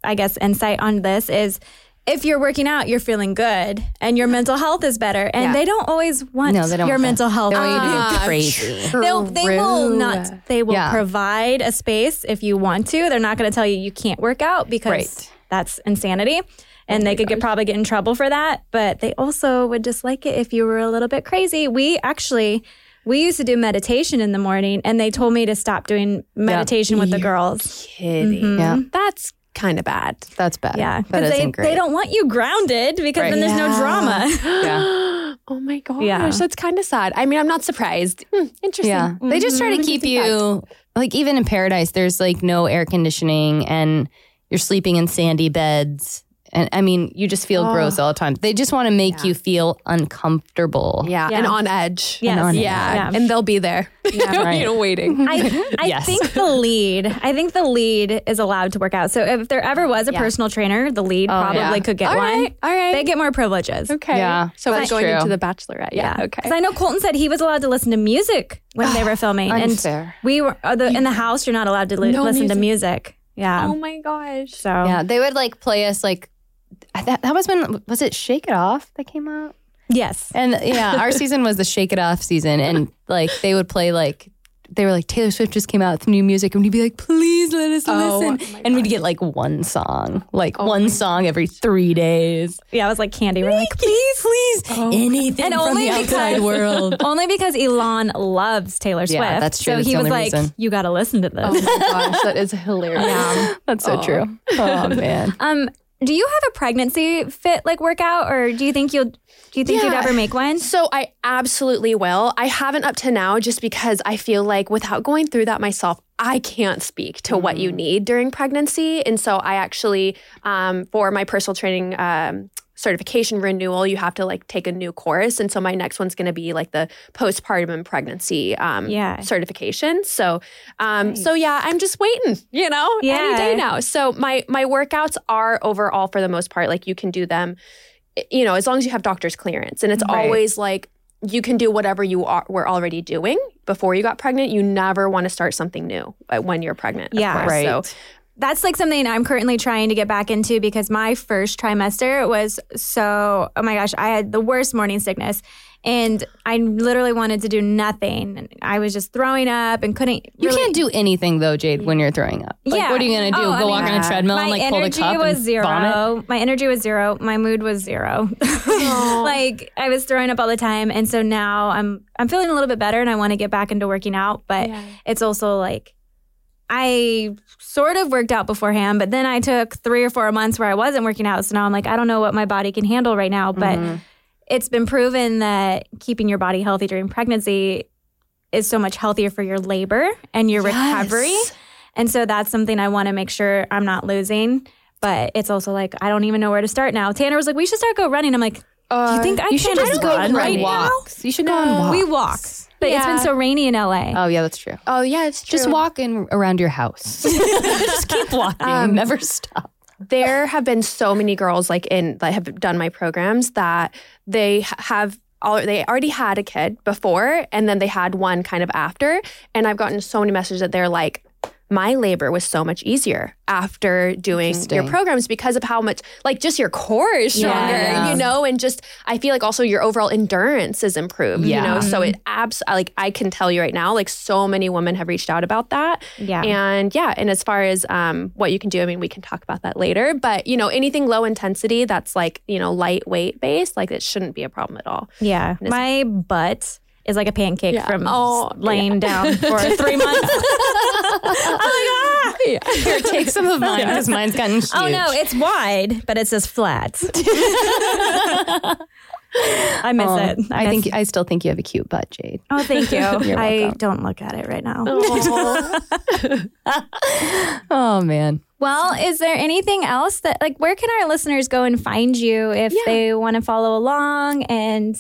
S1: I guess insight on this is if you're working out, you're feeling good and your mental health is better. And
S4: Yeah.
S1: they don't always want
S2: No, they don't
S1: your
S2: want
S1: mental health.
S2: They want you to
S4: Ah,
S2: crazy.
S1: They'll, they will not. They will
S2: Yeah.
S1: provide a space if you want to. They're not going to tell you you can't work out because
S2: Right.
S1: that's insanity, and they could get probably get in trouble for that. But they also would dislike it if you were a little bit crazy. We actually. We used to do meditation in the morning, and they told me to stop doing meditation with the girls.
S4: kidding.
S2: Yeah.
S4: That's kind of bad.
S2: That's bad.
S1: Yeah,
S2: that
S1: because they,
S2: great.
S1: they don't want you grounded because
S2: Right.
S1: then there's no drama.
S2: Yeah.
S4: Oh my gosh,
S1: Yeah.
S4: that's kind of sad. I mean, I'm not surprised. Hmm, interesting.
S2: Yeah. They just try to keep you like even in paradise there's like no air conditioning and you're sleeping in sandy beds. And I mean, you just feel gross all the time. They just want to make you feel uncomfortable.
S4: Yeah,
S1: Yeah.
S4: and on edge.
S1: Yes.
S2: on edge.
S4: Yeah.
S1: Yeah.
S4: and they'll be there.
S2: right.
S4: you know, waiting.
S1: I, I
S2: Yes.
S1: think the lead, I think the lead is allowed to work out. So if there ever was a
S4: Yeah.
S1: personal trainer, the lead probably
S2: yeah.
S1: could get
S4: All
S1: one.
S4: right, all right.
S1: They get more privileges.
S4: okay.
S2: Yeah,
S4: So
S2: that's
S4: it's going
S2: true.
S4: into the Bachelorette. Yeah. Okay.
S1: Because I know Colton said he was allowed to listen to music when they were filming,
S2: Unfair.
S1: and we were uh, the, in the house. You're not allowed to li-
S4: No
S1: listen to
S4: music.
S1: music. Yeah.
S4: oh my gosh.
S1: so
S2: Yeah, they would like play us like that. That was when was it Shake It Off that came out?
S1: yes.
S2: And yeah, our season was the Shake It Off season, and like they would play like they were like Taylor Swift just came out with new music, and we'd be like, please let us
S4: Oh,
S2: listen, and we'd get like one song, like one song every three days.
S1: Yeah, it was like candy. We're like,
S2: please, please, anything
S1: And
S2: from
S1: only
S2: the outside
S1: because-
S2: world.
S1: only because Elon loves Taylor Swift.
S2: Yeah, that's true.
S1: So
S2: That's
S1: he was like,
S2: reason.
S1: you got to listen to this.
S4: Oh my gosh, that is hilarious.
S2: That's so true. Oh man.
S1: Um, do you have a pregnancy fit like workout, or do you think you'll? Do you think you'd ever make one?
S4: So I absolutely will. I haven't up to now just because I feel like without going through that myself, I can't speak to what you need during pregnancy. And so I actually, um, for my personal training um, certification renewal, you have to like take a new course. And so my next one's going to be like the postpartum and pregnancy um,
S1: Yeah.
S4: certification. So, um, so yeah, I'm just waiting, you know, any day now. So my my workouts are overall for the most part like you can do them you know, as long as you have doctor's clearance. And it's
S2: Right.
S4: always like you can do whatever you are, were already doing before you got pregnant. You never want to start something new uh, when you're pregnant. of
S1: Yeah.
S4: course.
S2: Right.
S4: So
S1: That's like something I'm currently trying to get back into because my first trimester was so, oh my gosh, I had the worst morning sickness. And I literally wanted to do nothing. I was just throwing up and couldn't.
S2: You
S1: really-
S2: can't do anything though, Jade, when you're throwing up. Like,
S1: Yeah.
S2: what are you gonna do?
S1: Oh, I
S2: Go
S1: mean,
S2: walk on a treadmill and
S1: my
S2: like hold a
S1: energy
S2: cup
S1: was
S2: and
S1: zero.
S2: vomit?
S1: My energy was zero. My mood was zero. like I was throwing up all the time, and so now I'm I'm feeling a little bit better, and I want to get back into working out. But
S4: Yeah.
S1: it's also like I sort of worked out beforehand, but then I took three or four months where I wasn't working out. So now I'm like, I don't know what my body can handle right now. But
S2: Mm-hmm.
S1: it's been proven that keeping your body healthy during pregnancy is so much healthier for your labor and your recovery. And so that's something I want to make sure I'm not losing. But it's also like I don't even know where to start now. Tanner was like, "We should start go running." I'm like, "Do you think I
S2: You should just go
S1: run
S2: on
S1: right now?"
S2: walks. You should go on walks.
S1: We walk, but it's been so rainy in LA.
S2: Oh yeah, that's true.
S4: Oh yeah, it's true.
S2: Just walk in around your house. just keep walking. Um, Never stop.
S4: there have been so many girls like in that have done my programs that they have all they already had a kid before and then they had one kind of after and i've gotten so many messages that they're like my labor was so much easier after doing your programs because of how much like just your core is stronger
S2: Yeah.
S4: you know and just i feel like also your overall endurance is improved you
S2: Yeah.
S4: know so it abs like i can tell you right now like so many women have reached out about that
S1: Yeah.
S4: and yeah, and as far as um, what you can do, I mean, we can talk about that later. But you know, anything low intensity that's like you know lightweight based, like it shouldn't be a problem at all.
S1: Yeah, my butt is like a pancake
S4: Yeah.
S1: from
S4: Oh,
S1: s- laying down for three months. Oh my god! Yeah.
S2: Here, take some of mine because mine's gotten huge.
S1: oh no, it's wide, but it's just flat. I miss
S2: Oh,
S1: it.
S2: I
S1: miss-
S2: think I still think you have a cute butt, Jade.
S1: Oh, thank you. I don't look at it right now.
S2: Oh. oh man.
S1: Well, is there anything else that like where can our listeners go and find you if
S4: Yeah.
S1: they want to follow along and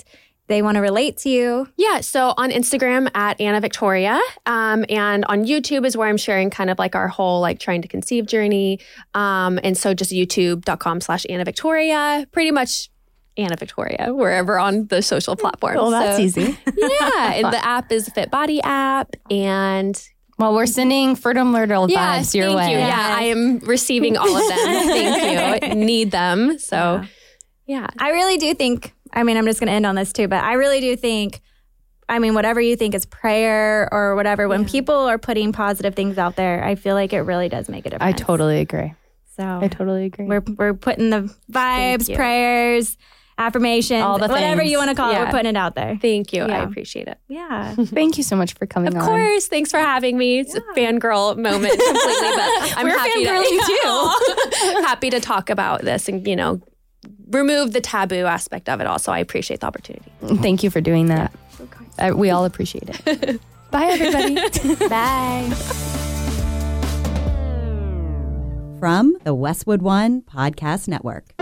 S1: they want to relate to you.
S4: Yeah, so on Instagram at Anna Victoria, um, and on YouTube is where I'm sharing kind of like our whole like trying to conceive journey. Um, and so just youtube.com slash Anna Victoria, pretty much Anna Victoria, wherever on the social platforms.
S2: Well, that's
S4: So,
S2: easy.
S4: Yeah, and the app is the Fit Body app, and
S2: Well, we're sending Fertum Myrtle
S4: yeah,
S2: vibes your
S4: thank
S2: way.
S4: you. Yeah, I am receiving all of them. thank you. Need them. So, yeah.
S1: I really do think, I mean, I'm just going to end on this too, but I really do think, I mean, whatever you think is prayer or whatever, when people are putting positive things out there, I feel like it really does make a difference.
S2: I totally agree.
S1: So
S2: I totally agree.
S1: we're, we're putting the vibes, prayers, affirmations,
S2: All the
S1: whatever
S2: things.
S1: you want to call it,
S4: Yeah.
S1: we're putting it out there.
S4: Thank you. I appreciate it.
S1: Yeah.
S2: Thank you so much for coming
S4: Of
S2: on.
S4: course. Thanks for having me. It's a fangirl moment completely, but I'm
S2: We're
S4: happy
S2: fangirling
S4: to, happy to talk about this and, you know, remove the taboo aspect of it all. So I appreciate the opportunity.
S2: Thank you for doing that. Uh, we all appreciate it. Bye, everybody.
S1: Bye.
S5: From the Westwood One Podcast Network.